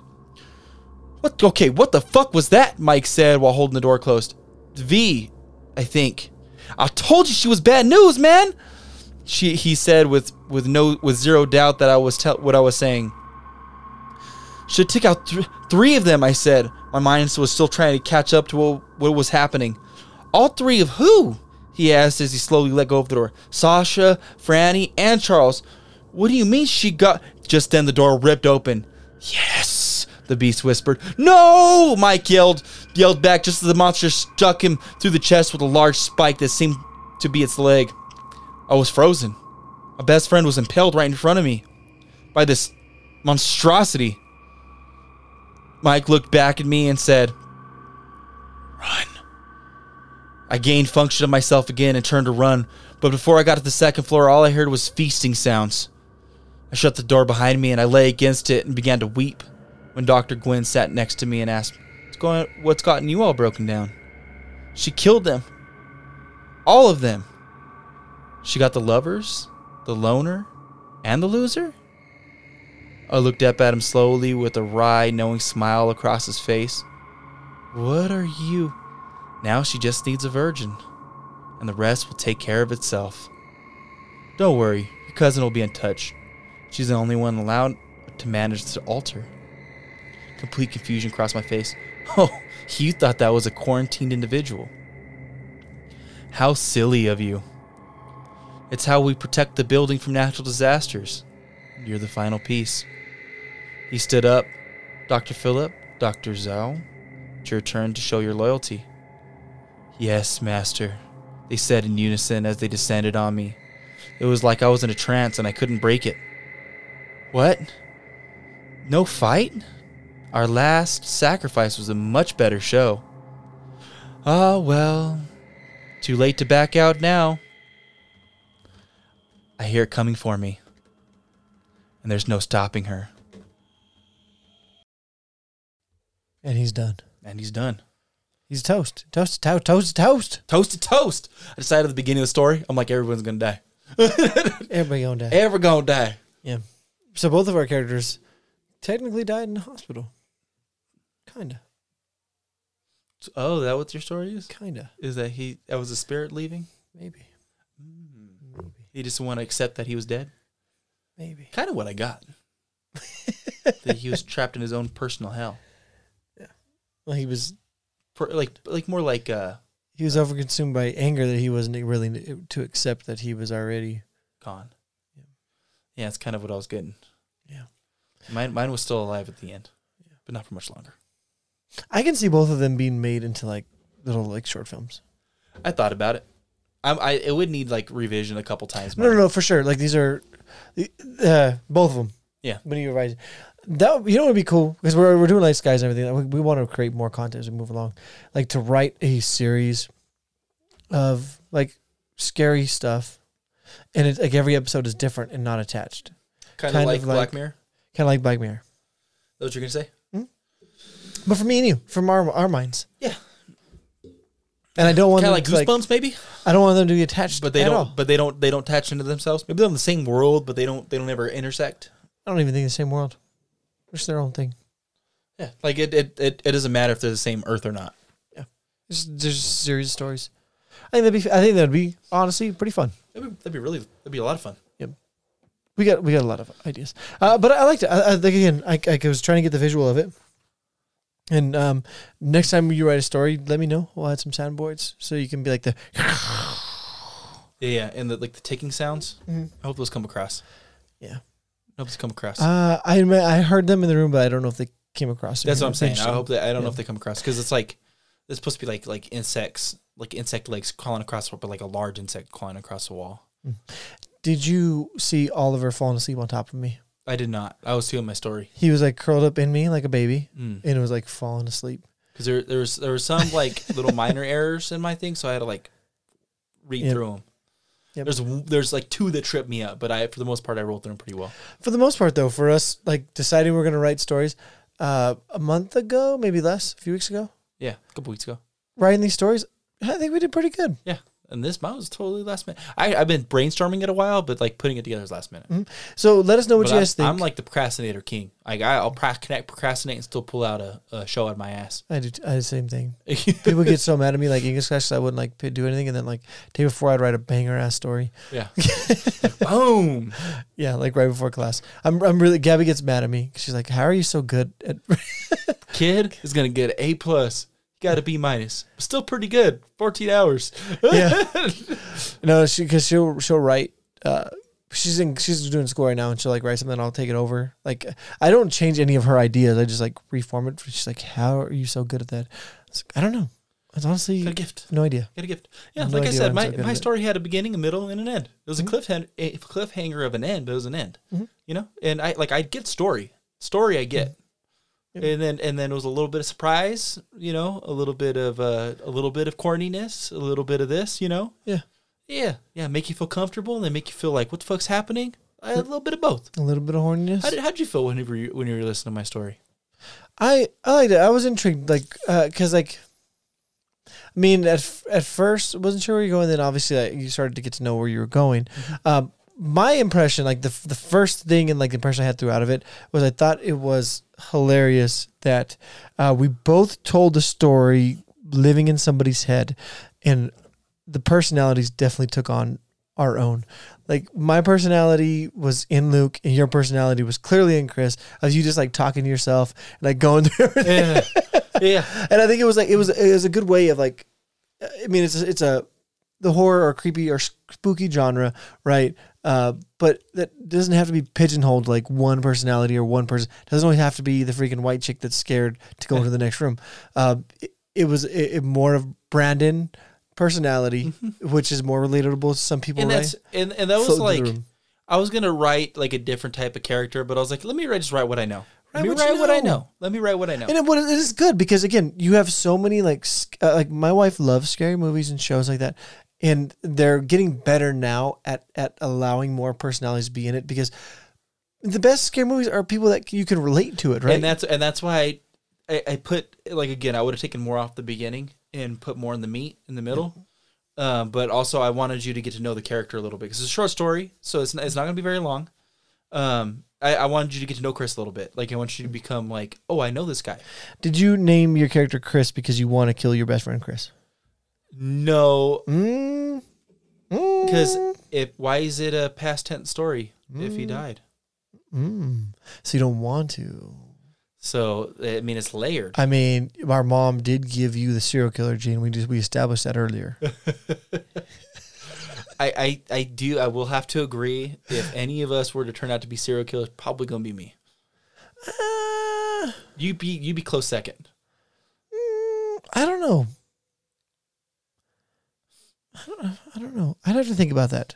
What? Okay, what the fuck was that? Mike said while holding the door closed. V, I think. I told you she was bad news, man. She, he said with with no with zero doubt that I was tell what I was saying. Should take out th- three of them, I said. My mind was still trying to catch up to what, what was happening. All three of who? He asked as he slowly let go of the door. Sasha, Franny, and Charles. What do you mean she got. Just then the door ripped open. Yes, the beast whispered. No! Mike yelled, yelled back just as the monster struck him through the chest with a large spike that seemed to be its leg. I was frozen. My best friend was impaled right in front of me by this monstrosity. Mike looked back at me and said, Run. I gained function of myself again and turned to run, but before I got to the second floor, all I heard was feasting sounds. I shut the door behind me and I lay against it and began to weep when Dr. Gwen sat next to me and asked, What's going what's gotten you all broken down? She killed them. All of them. She got the lovers, the loner, and the loser? I looked up at him slowly with a wry, knowing smile across his face. What are you? Now she just needs a virgin, and the rest will take care of itself. Don't worry, your cousin will be in touch. She's the only one allowed to manage the altar. Complete confusion crossed my face. Oh, you thought that was a quarantined individual. How silly of you. It's how we protect the building from natural disasters. You're the final piece. He stood up. Dr. Philip, Dr. Zhao, it's your turn to show your loyalty. Yes, Master, they said in unison as they descended on me. It was like I was in a trance and I couldn't break it. What? No fight? Our last sacrifice was a much better show. Ah, well, too late to back out now. I hear it coming for me, and there's no stopping her. And he's done. And he's done. He's toast. Toast, toast, toast, toast. Toasted toast. I decided at the beginning of the story, I'm like, everyone's gonna die. Everybody gonna die. Ever gonna die. Yeah. So both of our characters technically died in the hospital. Kinda. Oh, that what your story is? Kinda. Is that he that was a spirit leaving? Maybe. He just want to accept that he was dead? Maybe. Kind of what I got. that he was trapped in his own personal hell. Yeah. Well, he was For, like like more like uh he was overconsumed by anger that he wasn't willing to accept that he was already. gone. Yeah, Yeah, it's kind of what I was getting. Yeah. Mine mine was still alive at the end. Yeah. But not for much longer. I can see both of them being made into like little like short films. I thought about it. I, I it would need like revision a couple times. No, no, no, for sure. Like these are, uh, both of them. Yeah. When you revise, that you know what would be cool because we're we're doing like skies and everything. We, we want to create more content as we move along, like to write a series of like scary stuff, and it's like every episode is different and not attached, Kind, kind of like of like- Black Mirror. kind of like Black Mirror. That's what you're gonna say? But for me and you, from our our minds. And I don't want Kind of like Goosebumps, maybe. I don't want them to be attached, But they don't. all. But they don't. They don't attach into themselves. Maybe they're in the same world, but they don't. They don't ever intersect. I don't even think the same world. It's their own thing. Yeah. Like it. It. It, it doesn't matter if they're the same Earth or not. It's there's a series of stories. I think that'd be. I think that'd be honestly pretty fun. That'd be, that'd be really. That'd be a lot of fun. Yep. We got we got a lot of ideas, uh, but I liked it. I, I, like again, I, I was trying to get the visual of it. And um, next time you write a story, let me know. We'll add some soundboards so you can be like the. Yeah. Yeah. And the like the ticking sounds. Mhm. I hope those come across. Yeah. I hope those come across. Uh, I I heard them in the room, but I don't know if they came across. That's what I'm saying. I hope that I don't know if they come across because it's like it's supposed to be like like insects, like insect legs crawling across, but like a large insect crawling across the wall. Did you see Oliver falling asleep on top of me? I did not. I was telling my story He was like curled up in me like a baby, because and it was like falling asleep. Because there there was there was some like little minor errors in my thing, so I had to like read Yep. through them. Yep. There's there's like two that tripped me up, but I for the most part I rolled through them pretty well. For the most part, though, for us, like deciding we're gonna write stories, uh, a month ago, maybe less, a few weeks ago, Yeah, a couple weeks ago. writing these stories, I think we did pretty good. Yeah, and this mine was totally last minute. I I've been brainstorming it a while, but like putting it together is last minute. Mm-hmm. So let us know what But you guys I'm, think. I'm like the procrastinator king. Like I, I'll procrastinate, procrastinate and still pull out a, a show out of my ass. I do. I do the same thing. People get so mad at me, like English class, I wouldn't like p- do anything, and then like day before, I'd write a banger ass story. yeah. Boom. Yeah, like right before class. I'm. I'm really. Gabby gets mad at me. She's like, "How are you so good at?" Kid is gonna get A plus. Got a B minus. Still pretty good. Fourteen hours. yeah. No, she because she'll she'll write. Uh, she's in she's doing school right now, and she'll like write something. and I'll take it over. Like I don't change any of her ideas. I just like reform it. She's like, "How are you so good at that?" It's like, I don't know. It's honestly Got a gift. no idea. Got a gift. Yeah, No like I said, my, so my story had a beginning, a middle, and an end. It was Mhm. a cliffhanger, a cliffhanger of an end, but it was an end. Mhm. You know, and I like I get story, story I get, Yep. And then and then it was a little bit of surprise. You know, a little bit of uh, a little bit of corniness, a little bit of this. You know. Yeah. Yeah, yeah. Make you feel comfortable, and then make you feel like what the fuck's happening. A little bit of both. A little bit of horniness. How did how'd you feel whenever you when you were listening to my story? I I liked it. I was intrigued, like, uh 'cause like, I mean, at f- at first, wasn't sure where you're going. Then obviously, like, you started to get to know where you were going. Um, my impression, like the the first thing and like the impression I had through out of it was I thought it was hilarious that uh, we both told the story living in somebody's head, and the personalities definitely took on our own. Like my personality was in Luke, and your personality was clearly in Chris. Of you just like talking to yourself, and like going through everything. Yeah, yeah. And I think it was like it was it was a good way of like, I mean, it's it's a the horror or creepy or spooky genre, right? Uh, but that doesn't have to be pigeonholed like one personality or one person. It doesn't always have to be the freaking white chick that's scared to go into the next room. Uh, it, it was it, it more of Branden personality, which is more relatable to some people, and right? that's and, and that was Float like. I was gonna write like a different type of character, but I was like, let me write, just write what I know. Let Write me what you write what I know. know. Let me write what I know. And it, it is good because again, you have so many like uh, like my wife loves scary movies and shows like that, and they're getting better now at at allowing more personalities to be in it because the best scary movies are people that you can relate to it, right? And that's and that's why I, I, put like again, I would have taken more off the beginning and put more in the meat in the middle. Um, but also, I wanted you to get to know the character a little bit because it's a short story, so it's not, it's not going to be very long. Um, I, I wanted you to get to know Chris a little bit. Like I want you to become like, oh, I know this guy. Did you name your character Chris because you want to kill your best friend Chris? No, Mm. because if why is it a past tense story if he Mm. died? Mm. So you don't want to. So I mean, it's layered. I mean, our mom did give you the serial killer gene. We just we established that earlier. I, I, I do. I will have to agree. If any of us were to turn out to be serial killers, probably gonna be me. Uh, You be you be close second. Mm, I don't know. I don't, I don't know. I'd have to think about that.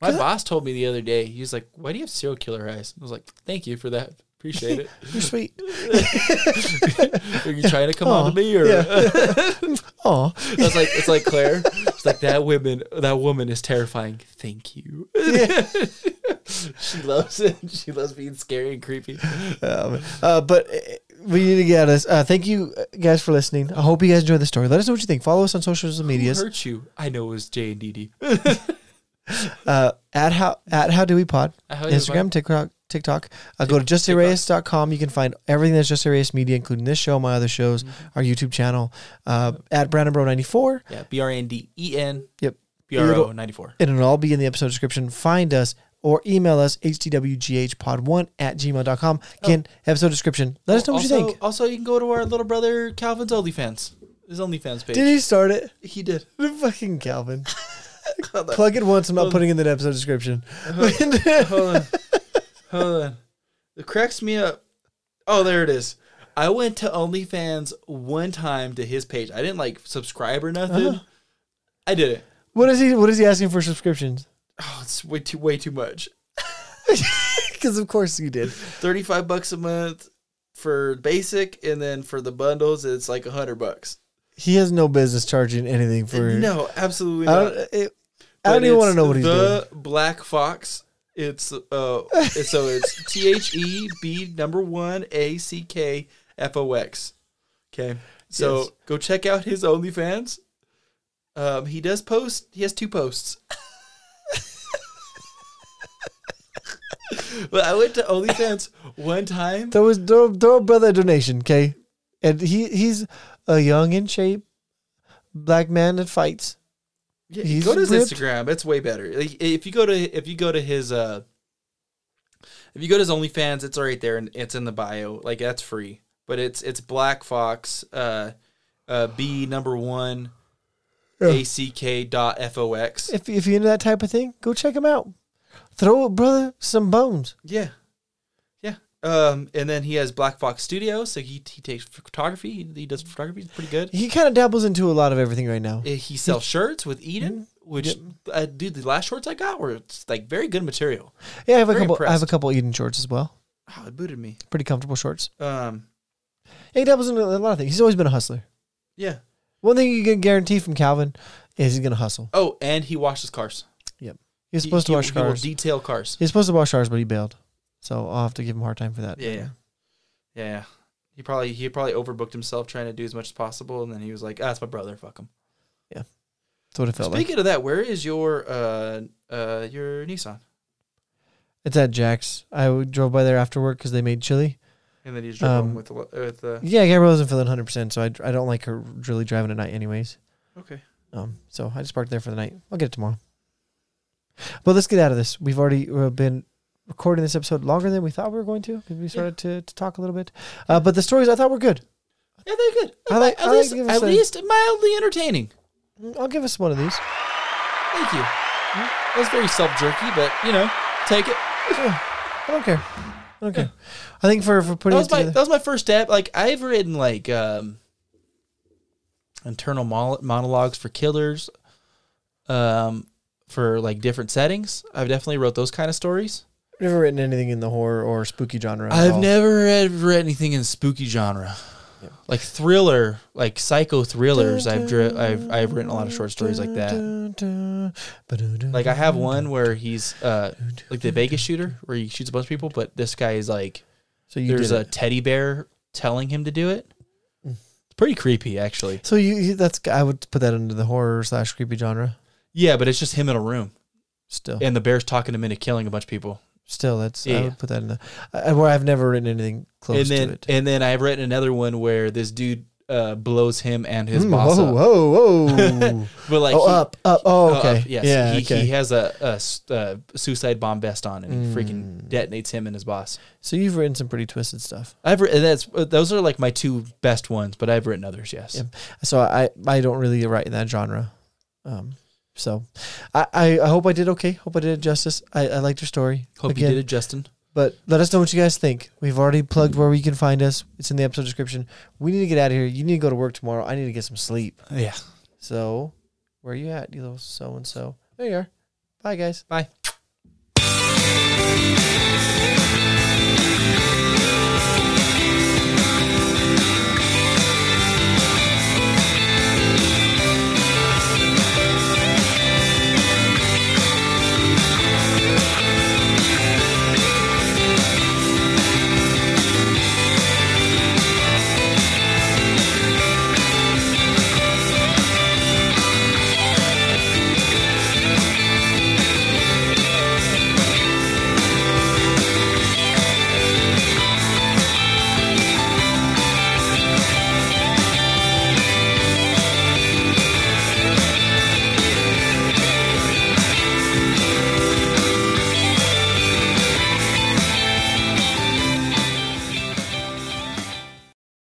My boss told me the other day. He was like, "Why do you have serial killer eyes?" I was like, "Thank you for that. Appreciate it." You're sweet. Are you trying to come on to me or? yeah. Aw. It's like it's like Claire. It's like that woman. That woman is terrifying. Thank you. she loves it. She loves being scary and creepy. Um, uh, but we need to get us. Uh, thank you uh, guys for listening. I hope you guys enjoyed the story. Let us know what you think. Follow us on social Who medias hurt you? I know it was J and D D. uh, at how at how do we pod How do we Instagram, TikTok, TikTok. Uh, go to justareyes.com. You can find everything that's Justareyes Media, including this show, my other shows, Mm-hmm. our YouTube channel. Uh, at Branden Bro ninety four. Yeah, B R A N D E N. Yep. B R O ninety four. and it'll all be in the episode description. Find us or email us hdwghpod1 at gmail.com. Again, episode description. Let us know what also, you think. Also, you can go to our little brother Calvin's OnlyFans. His OnlyFans page. Did he start it? He did. Fucking Calvin. Plug it once. I'm not putting it in the episode description. Hold on. Hold on. It cracks me up. Oh, there it is. I went to OnlyFans one time to his page. I didn't like subscribe or nothing. Uh-huh. I did it. What is he? What is he asking for subscriptions? Oh, it's way too way too much. Because of course you did. 35 bucks a month for basic and then for the bundles it's like a 100 bucks. He has no business charging anything for. no, absolutely I not. don't, it, I don't even want to know what he's doing. the Black Fox. It's uh, it's- so it's T H E B number one A C K F O X. Okay, so Yes. go check out his OnlyFans. Um, he does post. He has two posts. but I went to OnlyFans one time. That was throw, throw a brother a donation, okay? And he he's a young in shape black man that fights. Yeah, He's go to his ripped. Instagram. It's way better. Like, if you go to if you go to his uh if you go to his OnlyFans, it's right there and it's in the bio. Like that's free. But it's it's Black Fox uh uh B number one ACK dot FOX. If if you're into that type of thing, go check him out. Throw a brother some bones. Yeah. Yeah. Um and then he has Black Fox Studios, so he he takes photography. He, he does photography, it's pretty good. He kind of dabbles into a lot of everything right now. Uh, He sells shirts with Eden, which Yep. uh, dude, the last shorts I got were it's like very good material. Yeah, I have a Very couple. I have a couple Eden shorts as well. Oh, it booted me. Pretty comfortable shorts. Um Yeah, he dabbles into a lot of things. He's always been a hustler. yeah. One thing you can guarantee from Calvin is he's gonna hustle. Oh, and he washes cars. He's He- supposed he, to wash he will cars. detail cars. He's supposed to wash cars, but he bailed. So I'll have to give him a hard time for that. Yeah, yeah, yeah, yeah. He probably he probably overbooked himself trying to do as much as possible, and then he was like, "Ah, that's my brother. Fuck him." Yeah, that's what it felt Speaking like. Speaking of that, where is your uh uh your Nissan? It's at Jack's. I drove by there after work because they made chili. And then you just drove Um, home with the with the Yeah, Gabrielle wasn't feeling 100%, so I, I don't like her really driving at night anyways. okay. Um, so I just parked there for the night. I'll get it tomorrow. But let's get out of this. We've already uh, been recording this episode longer than we thought we were going to because we started to, to talk a little bit. Uh, but the stories I thought were good. Yeah, they're good. I like- at I least us at a- least mildly entertaining. I'll give us one of these. Thank you. That's very self jerky, but you know, take it. Yeah, I don't care. I don't care. I think for, for putting that was it my together. that was my first step. Like I've written like um internal mon- monologues for killers, um for like different settings. I've definitely wrote those kind of stories. I've never written anything in the horror or spooky genre. I've all. never read, read anything in spooky genre. Like thriller, like psycho thrillers. I've dri- I've I've written a lot of short stories like that. Like I have one where he's uh like the Vegas shooter where he shoots a bunch of people, but this guy is like So you there's a it. teddy bear telling him to do it. Mm. It's pretty creepy, actually. So you, you that's I would put that into the horror slash creepy genre. Yeah, but it's just him in a room, Still, and the bear's talking him into killing a bunch of people. still that's I Yeah. would put that in the uh, where I've never written anything close and then to it. and then I've written another one where this dude uh, blows him and his Mm, boss whoa, up. whoa, whoa! But like oh, he- up, up. Oh, uh, okay. up, yes, yeah, he, okay. he has a, a s- a suicide bomb vest on, and he Mm. freaking detonates him and his boss. so you've written some pretty twisted stuff. I've written that's uh, those are like my two best ones, but I've written others. Yes. Yeah. So I I don't really write in that genre. Um, so I, I, I hope I did okay. Hope I did it justice. I, I liked your story. Hope Again, you did it, Justin. But let us know what you guys think. We've already plugged where you can find us. It's in the episode description. We need to get out of here. You need to go to work tomorrow. I need to get some sleep. Yeah. So, where are you at, you little so and so? There you are. Bye, guys. Bye.